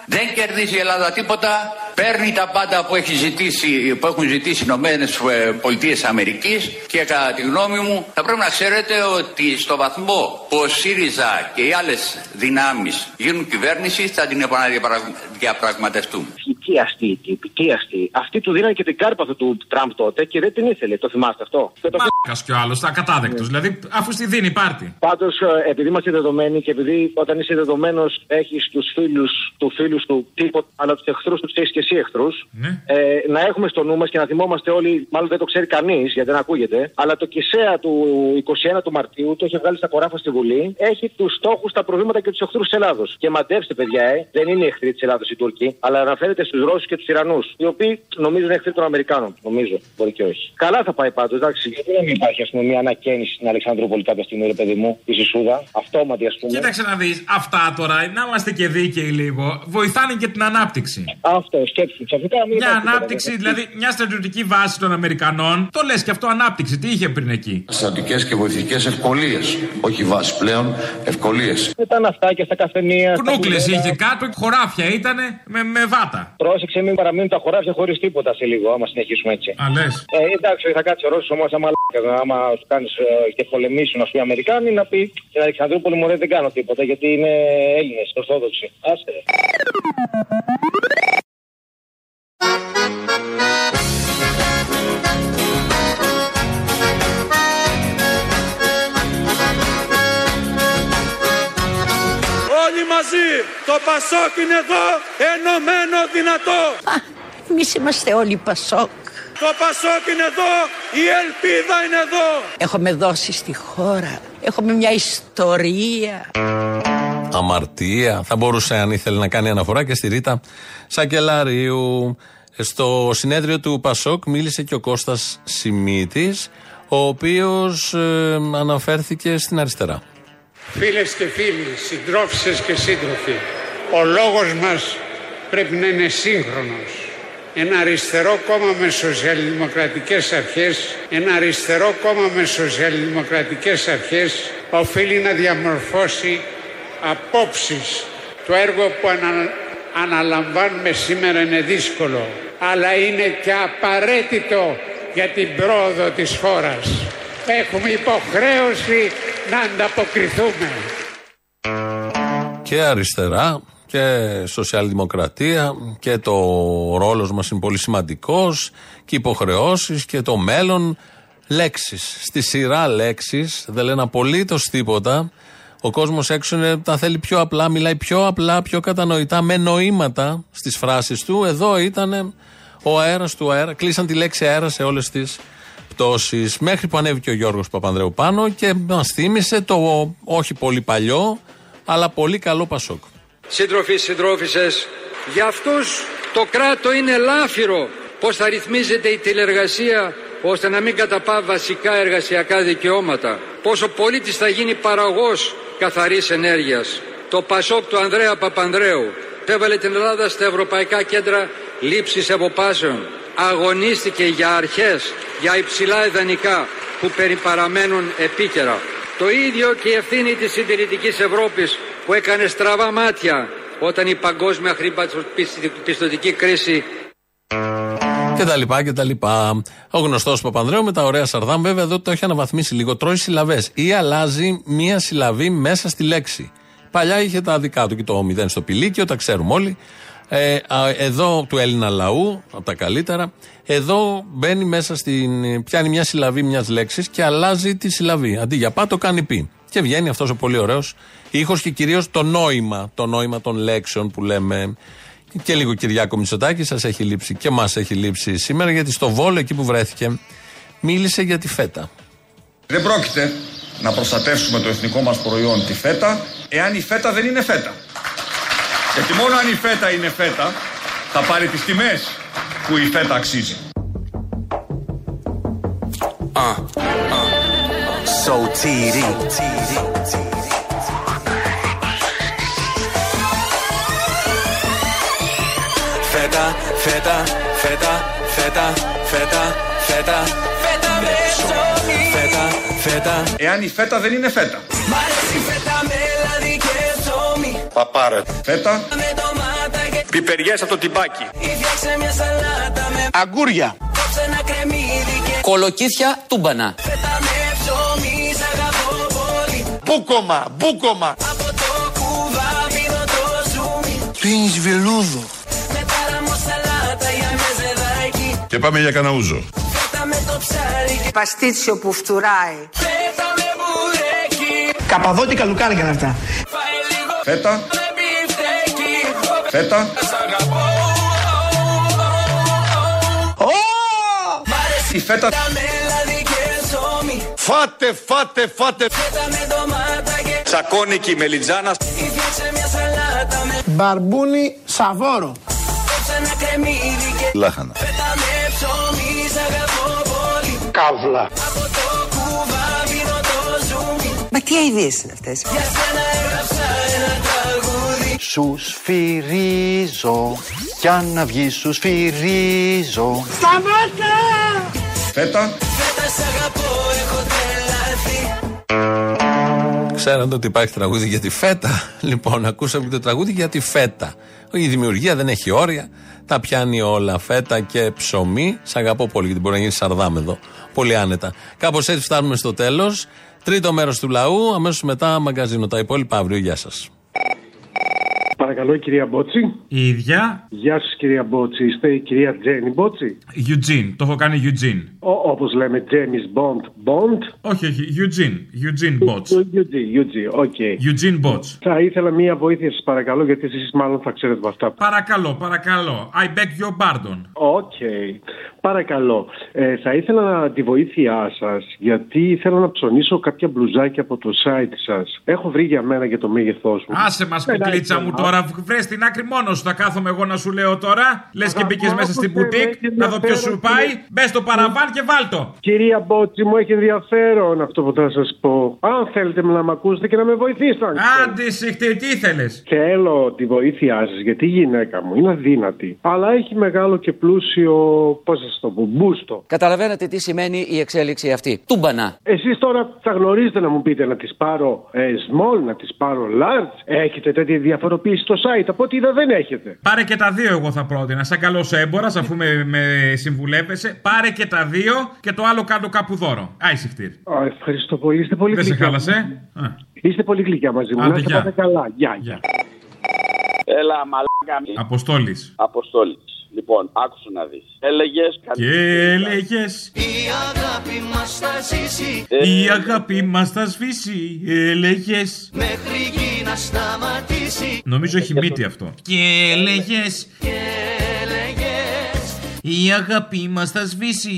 δεν κερδίζει η Ελλάδα τίποτα. Παίρνει τα πάντα που, έχει ζητήσει, που έχουν ζητήσει οι Ηνωμένες Πολιτείες Αμερικής και κατά τη γνώμη μου θα πρέπει να ξέρετε ότι στο βαθμό που ο ΣΥΡΙΖΑ και οι άλλες δυνάμεις γίνουν κυβέρνηση θα την επαναδιαπραγματευτούμε. Τι αστεί η τύπη, τι αστεί. Αυτοί του δίνανε και την κάρπαθο του Τραμπ τότε και δεν την ήθελε. Το θυμάστε αυτό; Και το... Μάκα κι ο άλλος, ακατάδεκτο. Δηλαδή, αφού στη δίνει, πάρτι. Πάντως, επειδή είμαστε δεδομένοι και επειδή όταν είσαι δεδομένος έχεις τους φίλους τους φίλους του τίποτα, αλλά τους εχθρούς τους έχεις και εσύ εχθρούς. Ε, να έχουμε στο νου μας και να θυμόμαστε όλοι, μάλλον δεν το ξέρει κανείς γιατί δεν ακούγεται, αλλά το Κισέα του 21 του Μαρτίου το έχει βγάλει στα κοράφα στη Βουλή. Έχει τους στόχους, τα προβλήματα και τους εχθρούς της Ελλάδος. Και μαντέψτε, παιδιά, ε, δεν είναι εχθροί της Ελλάδος οι Τούρκοι, αλλά αναφέρεται στου Ρώσους και τους Ιρανούς, οι οποίοι νομίζω είναι εχθροί των Αμερικάνων. Νομίζω, μπορεί και όχι. Καλά θα πάει πάντως, εντάξει. Γιατί δεν υπάρχει, ας πούμε, μια ανακαίνιση στην Αλεξανδρούπολη κάποια στιγμή, ρε παιδί μου, η Σισούδα, αυτόματη, ας πούμε. Κοίταξε να δεις, αυτά τώρα, να είμαστε και δίκαιοι λίγο, βοηθάνε και την ανάπτυξη. Αυτό, σκέψου. Ξαφνικά μην Μια υπάρχει ανάπτυξη, τίποτα. δηλαδή μια στρατιωτική βάση των Αμερικανών, το λες και αυτό ανάπτυξη. Τι είχε πριν εκεί; Στρατιωτικές και βοηθητικές ευκολίες. Όχι βάση πλέον, ευκολίες. Με τα ναυτάκια στα καφενεία. στα Κνούκλε μπουρδέλα. είχε κάτω, χωράφια ήταν με, με βάτα. Πρόσεξε, μην παραμείνουν τα χωράφια χωρίς τίποτα σε λίγο, άμα συνεχίσουμε έτσι. Α, λες. Ε, εντάξει, θα κάτσει ο Ρώσος όμως, άμα λάκα, άμα σου κάνεις και πολεμήσουν, ας πούμε, οι Αμερικάνοι, να πει στην Αλεξανδρούπολη μου δεν κάνω τίποτα, γιατί είναι Έλληνες, Ορθόδοξοι. Άσε. Ρε. Όλοι μαζί, το Πασόκ είναι εδώ, ενωμένο δυνατό. Εμείς είμαστε όλοι Πασόκ. Το Πασόκ είναι εδώ, η ελπίδα είναι εδώ. Έχουμε δώσει στη χώρα. Έχουμε μια ιστορία. Αμαρτία. Θα μπορούσε, αν ήθελε, να κάνει αναφορά και στη Ρίτα Σακελαρίου. Στο συνέδριο του Πασόκ μίλησε και ο Κώστας Σιμίτης, ο οποίος ε, αναφέρθηκε στην αριστερά. Φίλες και φίλοι, συντρόφισσες και σύντροφοι, ο λόγος μας πρέπει να είναι σύγχρονος. Ένα αριστερό κόμμα με σοσιαλδημοκρατικές αρχές, ένα αριστερό κόμμα με σοσιαλδημοκρατικές αρχές οφείλει να διαμορφώσει απόψεις. Το έργο που ανα- αναλαμβάνουμε σήμερα είναι δύσκολο, αλλά είναι και απαραίτητο για την πρόοδο της χώρας. Έχουμε υποχρέωση να ανταποκριθούμε. Και αριστερά και σοσιαλδημοκρατία και το ρόλος μας είναι πολύ σημαντικός και υποχρεώσεις και το μέλλον λέξεις. Στη σειρά λέξεις δεν λένε απολύτως τίποτα. Ο κόσμος έξω είναι, τα θέλει πιο απλά, μιλάει πιο απλά, πιο κατανοητά, με νοήματα στις φράσεις του. Εδώ ήταν ο αέρας του αέρα. Κλείσαν τη λέξη αέρα σε όλες τις πτώσεις. Μέχρι που ανέβηκε ο Γιώργος Παπανδρέου πάνω και μας θύμισε το όχι πολύ παλιό, αλλά πολύ καλό Πασόκ. Σύντροφοι, συντρόφισσες, για αυτούς το κράτο είναι λάφυρο πώς θα ρυθμίζεται η τηλεργασία ώστε να μην καταπά βασικά εργασιακά δικαιώματα. Πόσο πολίτης θα γίνει παραγός καθαρής ενέργειας. Το Πασόκ του Ανδρέα Παπανδρέου έβαλε την Ελλάδα στα ευρωπαϊκά κέντρα λήψης αποφάσεων. Αγωνίστηκε για αρχές, για υψηλά ιδανικά που περιπαραμένουν επίκαιρα. Το ίδιο και η ευθύνη της συντηρητικής Ευρώπης που έκανε στραβά μάτια όταν η παγκόσμια χρηματοπιστωτική κρίση Και τα λοιπά και τα λοιπά. Ο γνωστός Παπανδρέου με τα ωραία σαρδάμ, βέβαια εδώ το έχει αναβαθμίσει λίγο. Τρώει συλλαβές ή αλλάζει μία συλλαβή μέσα στη λέξη. Παλιά είχε τα δικά του και το μηδέν στο πηλίκιο, τα ξέρουμε όλοι. Ε, α, εδώ του Έλληνα λαού, από τα καλύτερα. Εδώ μπαίνει μέσα στην. πιάνει μια συλλαβή μιας λέξης και αλλάζει τη συλλαβή. Αντί για πά το κάνει πι. Και βγαίνει αυτός ο πολύ ωραίος ήχος και κυρίως το νόημα, το νόημα των λέξεων που λέμε. Και λίγο Κυριάκο Μητσοτάκη, σας έχει λείψει και μας έχει λείψει σήμερα, γιατί στο Βόλο, εκεί που βρέθηκε, μίλησε για τη φέτα. Δεν πρόκειται να προστατεύσουμε το εθνικό μας προϊόν τη φέτα εάν η φέτα δεν είναι φέτα. Γιατί μόνο αν η φέτα είναι φέτα θα πάρει τις τιμές που η φέτα αξίζει. Uh, uh, so TD. Φέτα, φέτα, φέτα, φέτα, φέτα, φέτα, φέτα με ψωμί. Φέτα, φέτα. Εάν η φέτα δεν είναι φέτα. Μ' αρέσει φέτα με λάδι και ψωμί. Παπάρε. Φέτα. Με ντομάτα και Πιπεριές από το τυμπάκι. ή φτιάξε μια σαλάτα με Αγκούρια. κόψε ένα κρεμμύδι και Κολοκύθια τούμπανα. φέτα με ψωμί. Σ' αγαπώ πολύ. Μπούκομα, μπούκομα. Από το κουβά πίνω το ζουμί. Πίνεις βελούδο. Με τάραμο σαλάτα για μεζεδάκι. Και πάμε για καναούζο. Φέτα με το ψάρι και Παστίτσιο που φτουράει. φέτα με μπουρέκι. Καπαδότικα λουκάνικα είναι αυτά. Φάε λίγο Φέτα. με μπιφτέκι. Φέτα. Σ' αγαπώ. Ω! Μ' αρέσει Η φέτα. τα με λάδι και ψωμί. Φάτε, φάτε, φάτε. Φέτα με ντομάτα και Τσακώνικη μελιτζάνα. ή φτιάξε μια σαλάτα με Μπαρμπούνι σαβόρο. κόψε ένα κρεμμύδι και Λάχανα. φέτα με ψωμί. Σ' αγαπώ πολύ. Καύλα. Μα τι αηδίες είναι αυτές; Για σένα έγραψα ένα τραγούδι. Σου σφυρίζω κι αν να βγει σου σφυρίζω Σταμάτα! Φέτα. Φέτα σ' αγαπώ, έχω τρελαθεί. Ξέρατε ότι υπάρχει τραγούδι για τη φέτα. Λοιπόν, ακούσαμε και το τραγούδι για τη φέτα. Η δημιουργία δεν έχει όρια. Τα πιάνει όλα. Φέτα και ψωμί. Σ' αγαπώ πολύ γιατί μπορεί να γίνει σαρδάμ εδώ. Πολύ άνετα. Κάπως έτσι φτάνουμε στο τέλος. Τρίτο μέρος του λαού. Αμέσως μετά μαγκαζίνο. Τα υπόλοιπα αύριο. Γεια σας. Παρακαλώ, η κυρία Μπότση. Η ίδια. Γεια σας, κυρία Μπότση. Είστε η κυρία Τζένι Μπότση. Eugene. Το έχω κάνει Eugene. Όπως λέμε, Τζέιμς Μποντ. Μποντ. Όχι, όχι. Eugene. Eugene Bots. Eugene, Eugene, OK. Eugene Bots. Θα ήθελα μία βοήθεια σας παρακαλώ, γιατί εσείς μάλλον θα ξέρετε με αυτά. Παρακαλώ, παρακαλώ. I beg your pardon. OK. Παρακαλώ. Ε, θα ήθελα τη βοήθειά σας, γιατί θέλω να ψωνίσω κάποια μπλουζάκια από το site σας. Έχω βρει για μένα για το μέγεθός μου. Άσε μας, κουκλίτσα μου τώρα. Βρες την άκρη μόνος σου. Θα κάθομαι εγώ να σου λέω τώρα. Λες και μπήκες μέσα στην μπουτίκ. Να δω ποιος σου πάει. Μπες στο παραβάν και βάλτο. Κυρία Μπότση, μου έχει ενδιαφέρον αυτό που θα σας πω. Αν θέλετε να με ακούσετε και να με βοηθήσετε. Άντε, συχτή, τι ήθελες; Θέλω τη βοήθειά σα, γιατί η γυναίκα μου είναι αδύνατη. Αλλά έχει μεγάλο και πλούσιο, πώς σας το πω, μπούστο. Καταλαβαίνετε τι σημαίνει η εξέλιξη αυτή. Τούμπανα. Εσείς τώρα θα γνωρίζετε να μου πείτε να τι πάρω ε, small, να τι πάρω large. Έχετε τέτοια διαφοροποίηση στο site. Από ό,τι είδα δεν έχετε. Πάρε και τα δύο, εγώ θα πρότεινα. Σαν καλός έμπορας, αφού με, με συμβουλεύεσαι, πάρε και τα δύο και το άλλο κάτω κάπου δώρο. Άι συχτήρ. Α, ευχαριστώ πολύ. Είστε πολύ Δεν σε γλυκιά. χάλασε. Α. Είστε πολύ γλυκιά μαζί μου. Άντε, να είστε γεια. πάντα καλά. Γεια, γεια. Έλα, μαλάκα. Αποστόλης. Αποστόλης. Λοιπόν, άκουσε να δεις. Έλεγες. Και έλεγες. Η αγάπη μας θα ζήσει Η αγάπη μας θα σβήσει. Έλεγες. μέχρι γη να σταματήσει. Νομίζω έχει μύτη αυτό. Και έλεγες. Και έλεγες Η αγάπη μας θα σβήσει.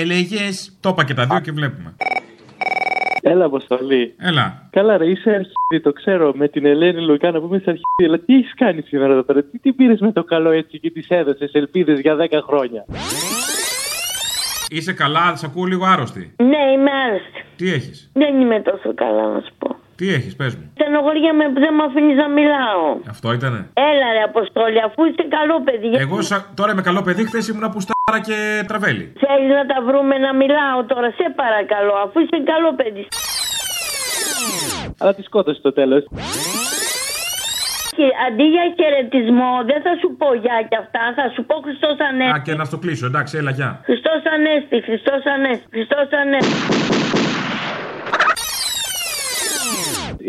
Έλεγες. Το είπα και τα δύο και βλέπουμε. Έλα, Αποστολή. Έλα. Καλά, ρε, είσαι αρχίδι, το ξέρω. Με την Ελένη Λουκά να πούμε είσαι αρχίδι. Αλλά τι έχεις κάνει σήμερα εδώ πέρα, τι, τι πήρες με το καλό έτσι και τη έδωσες ελπίδες για 10 χρόνια; Είσαι καλά, σε ακούω λίγο άρρωστη. Ναι, είμαι άρρωστη. Τι έχεις; Δεν είμαι τόσο καλά, να σου πω. Τι έχεις, πες μου. Στενοχωρία με που δεν με αφήνεις να μιλάω. Αυτό ήτανε. Έλα, ρε Αποστόλη, αφού είσαι καλό παιδί. γιατί Εγώ σα- τώρα είμαι καλό παιδί, χθες ήμουν πουστάρα και τραβέλι. Θέλεις να τα βρούμε να μιλάω τώρα, σε παρακαλώ, αφού είσαι καλό παιδί. Αλλά τη σκότωσε το τέλος. Και αντί για χαιρετισμό, δεν θα σου πω γεια και αυτά, θα σου πω Χριστός Α, Ανέστη. και να στο κλείσω, εντάξει, έλα, γεια. Χριστός Ανέστη, Χριστός Ανέστη, Χριστός Ανέστη.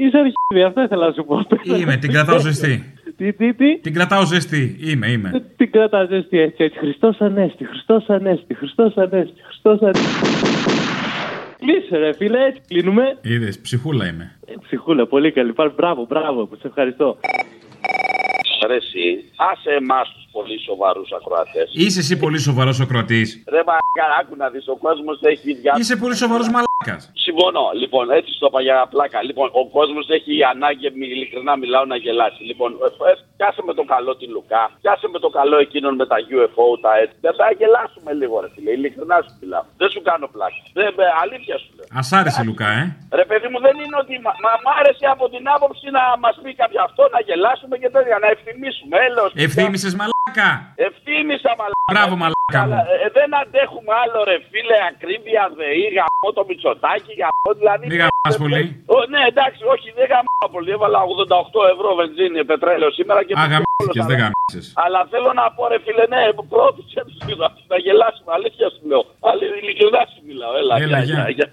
Είσαι αρχίδι, αυτό ήθελα να σου πω. Είμαι, την κρατάω ζεστή. Τι, τι, τι; Την κρατάω ζεστή. Είμαι, είμαι. Την κρατάς ζεστή έτσι, έτσι. Χριστός Ανέστη, Χριστός Ανέστη, Χριστός Ανέστη, Χριστός Ανέστη. Κλείσε ρε φίλε, έτσι κλείνουμε. Είδες, ψυχούλα είμαι. Ε, Ψυχούλα, πολύ καλή. Πάρ, μπράβο, μπράβο, σε ευχαριστώ. ρε εσύ, άσε εμάς τους πολύ σοβαρούς ακροατές. Είσαι εσύ πολύ σοβαρός ο κρατή. Ρε μαλάκα, άκου να δεις, ο κόσμος έχει διά... Είσαι πολύ σοβαρός μαλάκας. Συμφωνώ. Λοιπόν, έτσι στο είπα για πλάκα. Λοιπόν, ο κόσμος έχει ανάγκη, μη- ειλικρινά μιλάω, να γελάσει. Λοιπόν, ε, ε, πιάσε με το καλό τη Λουκά, πιάσε με το καλό εκείνον με τα UFO, τα έτσι. Δεν θα γελάσουμε λίγο, ρε φίλε. Ειλικρινά σου μιλάω. Δεν σου κάνω πλάκα. Δεν, ε, αλήθεια σου λέω. Α άρεσε, Λουκά, ε. Ρε παιδί μου, δεν είναι ότι. Μα, μα μ' άρεσε από την άποψη να μας πει κάποιο αυτό, να γελάσουμε και τέτοια, να ευθυμίσουμε. Έλεος. Ευθύμησες μαλάκα. Ευθύμησα, μαλάκα. Μπράβο, μαλάκα μου. Αλλά, ε, δεν αντέχουμε άλλο, ρε φίλε, ακρίβεια, δεή, γαμώ το μυτσοτάκι, γαμώ δηλαδή. Μη γαμάς πολύ. Ο, ναι, εντάξει, όχι, δεν γαμώ πολύ. Έβαλα 88 ευρώ βενζίνη, πετρέλαιο σήμερα και. Αγαμίσηκες, δεν γαμίσες. Αλλά θέλω να πω, ρε φίλε, ναι, πρόθυσε του λίγο, να γελάσουμε. Αλήθεια σου λέω. Άλλη, ειλικρινά σου μιλάω. Έλα, Έλα, γεια, γεια. γεια, γεια.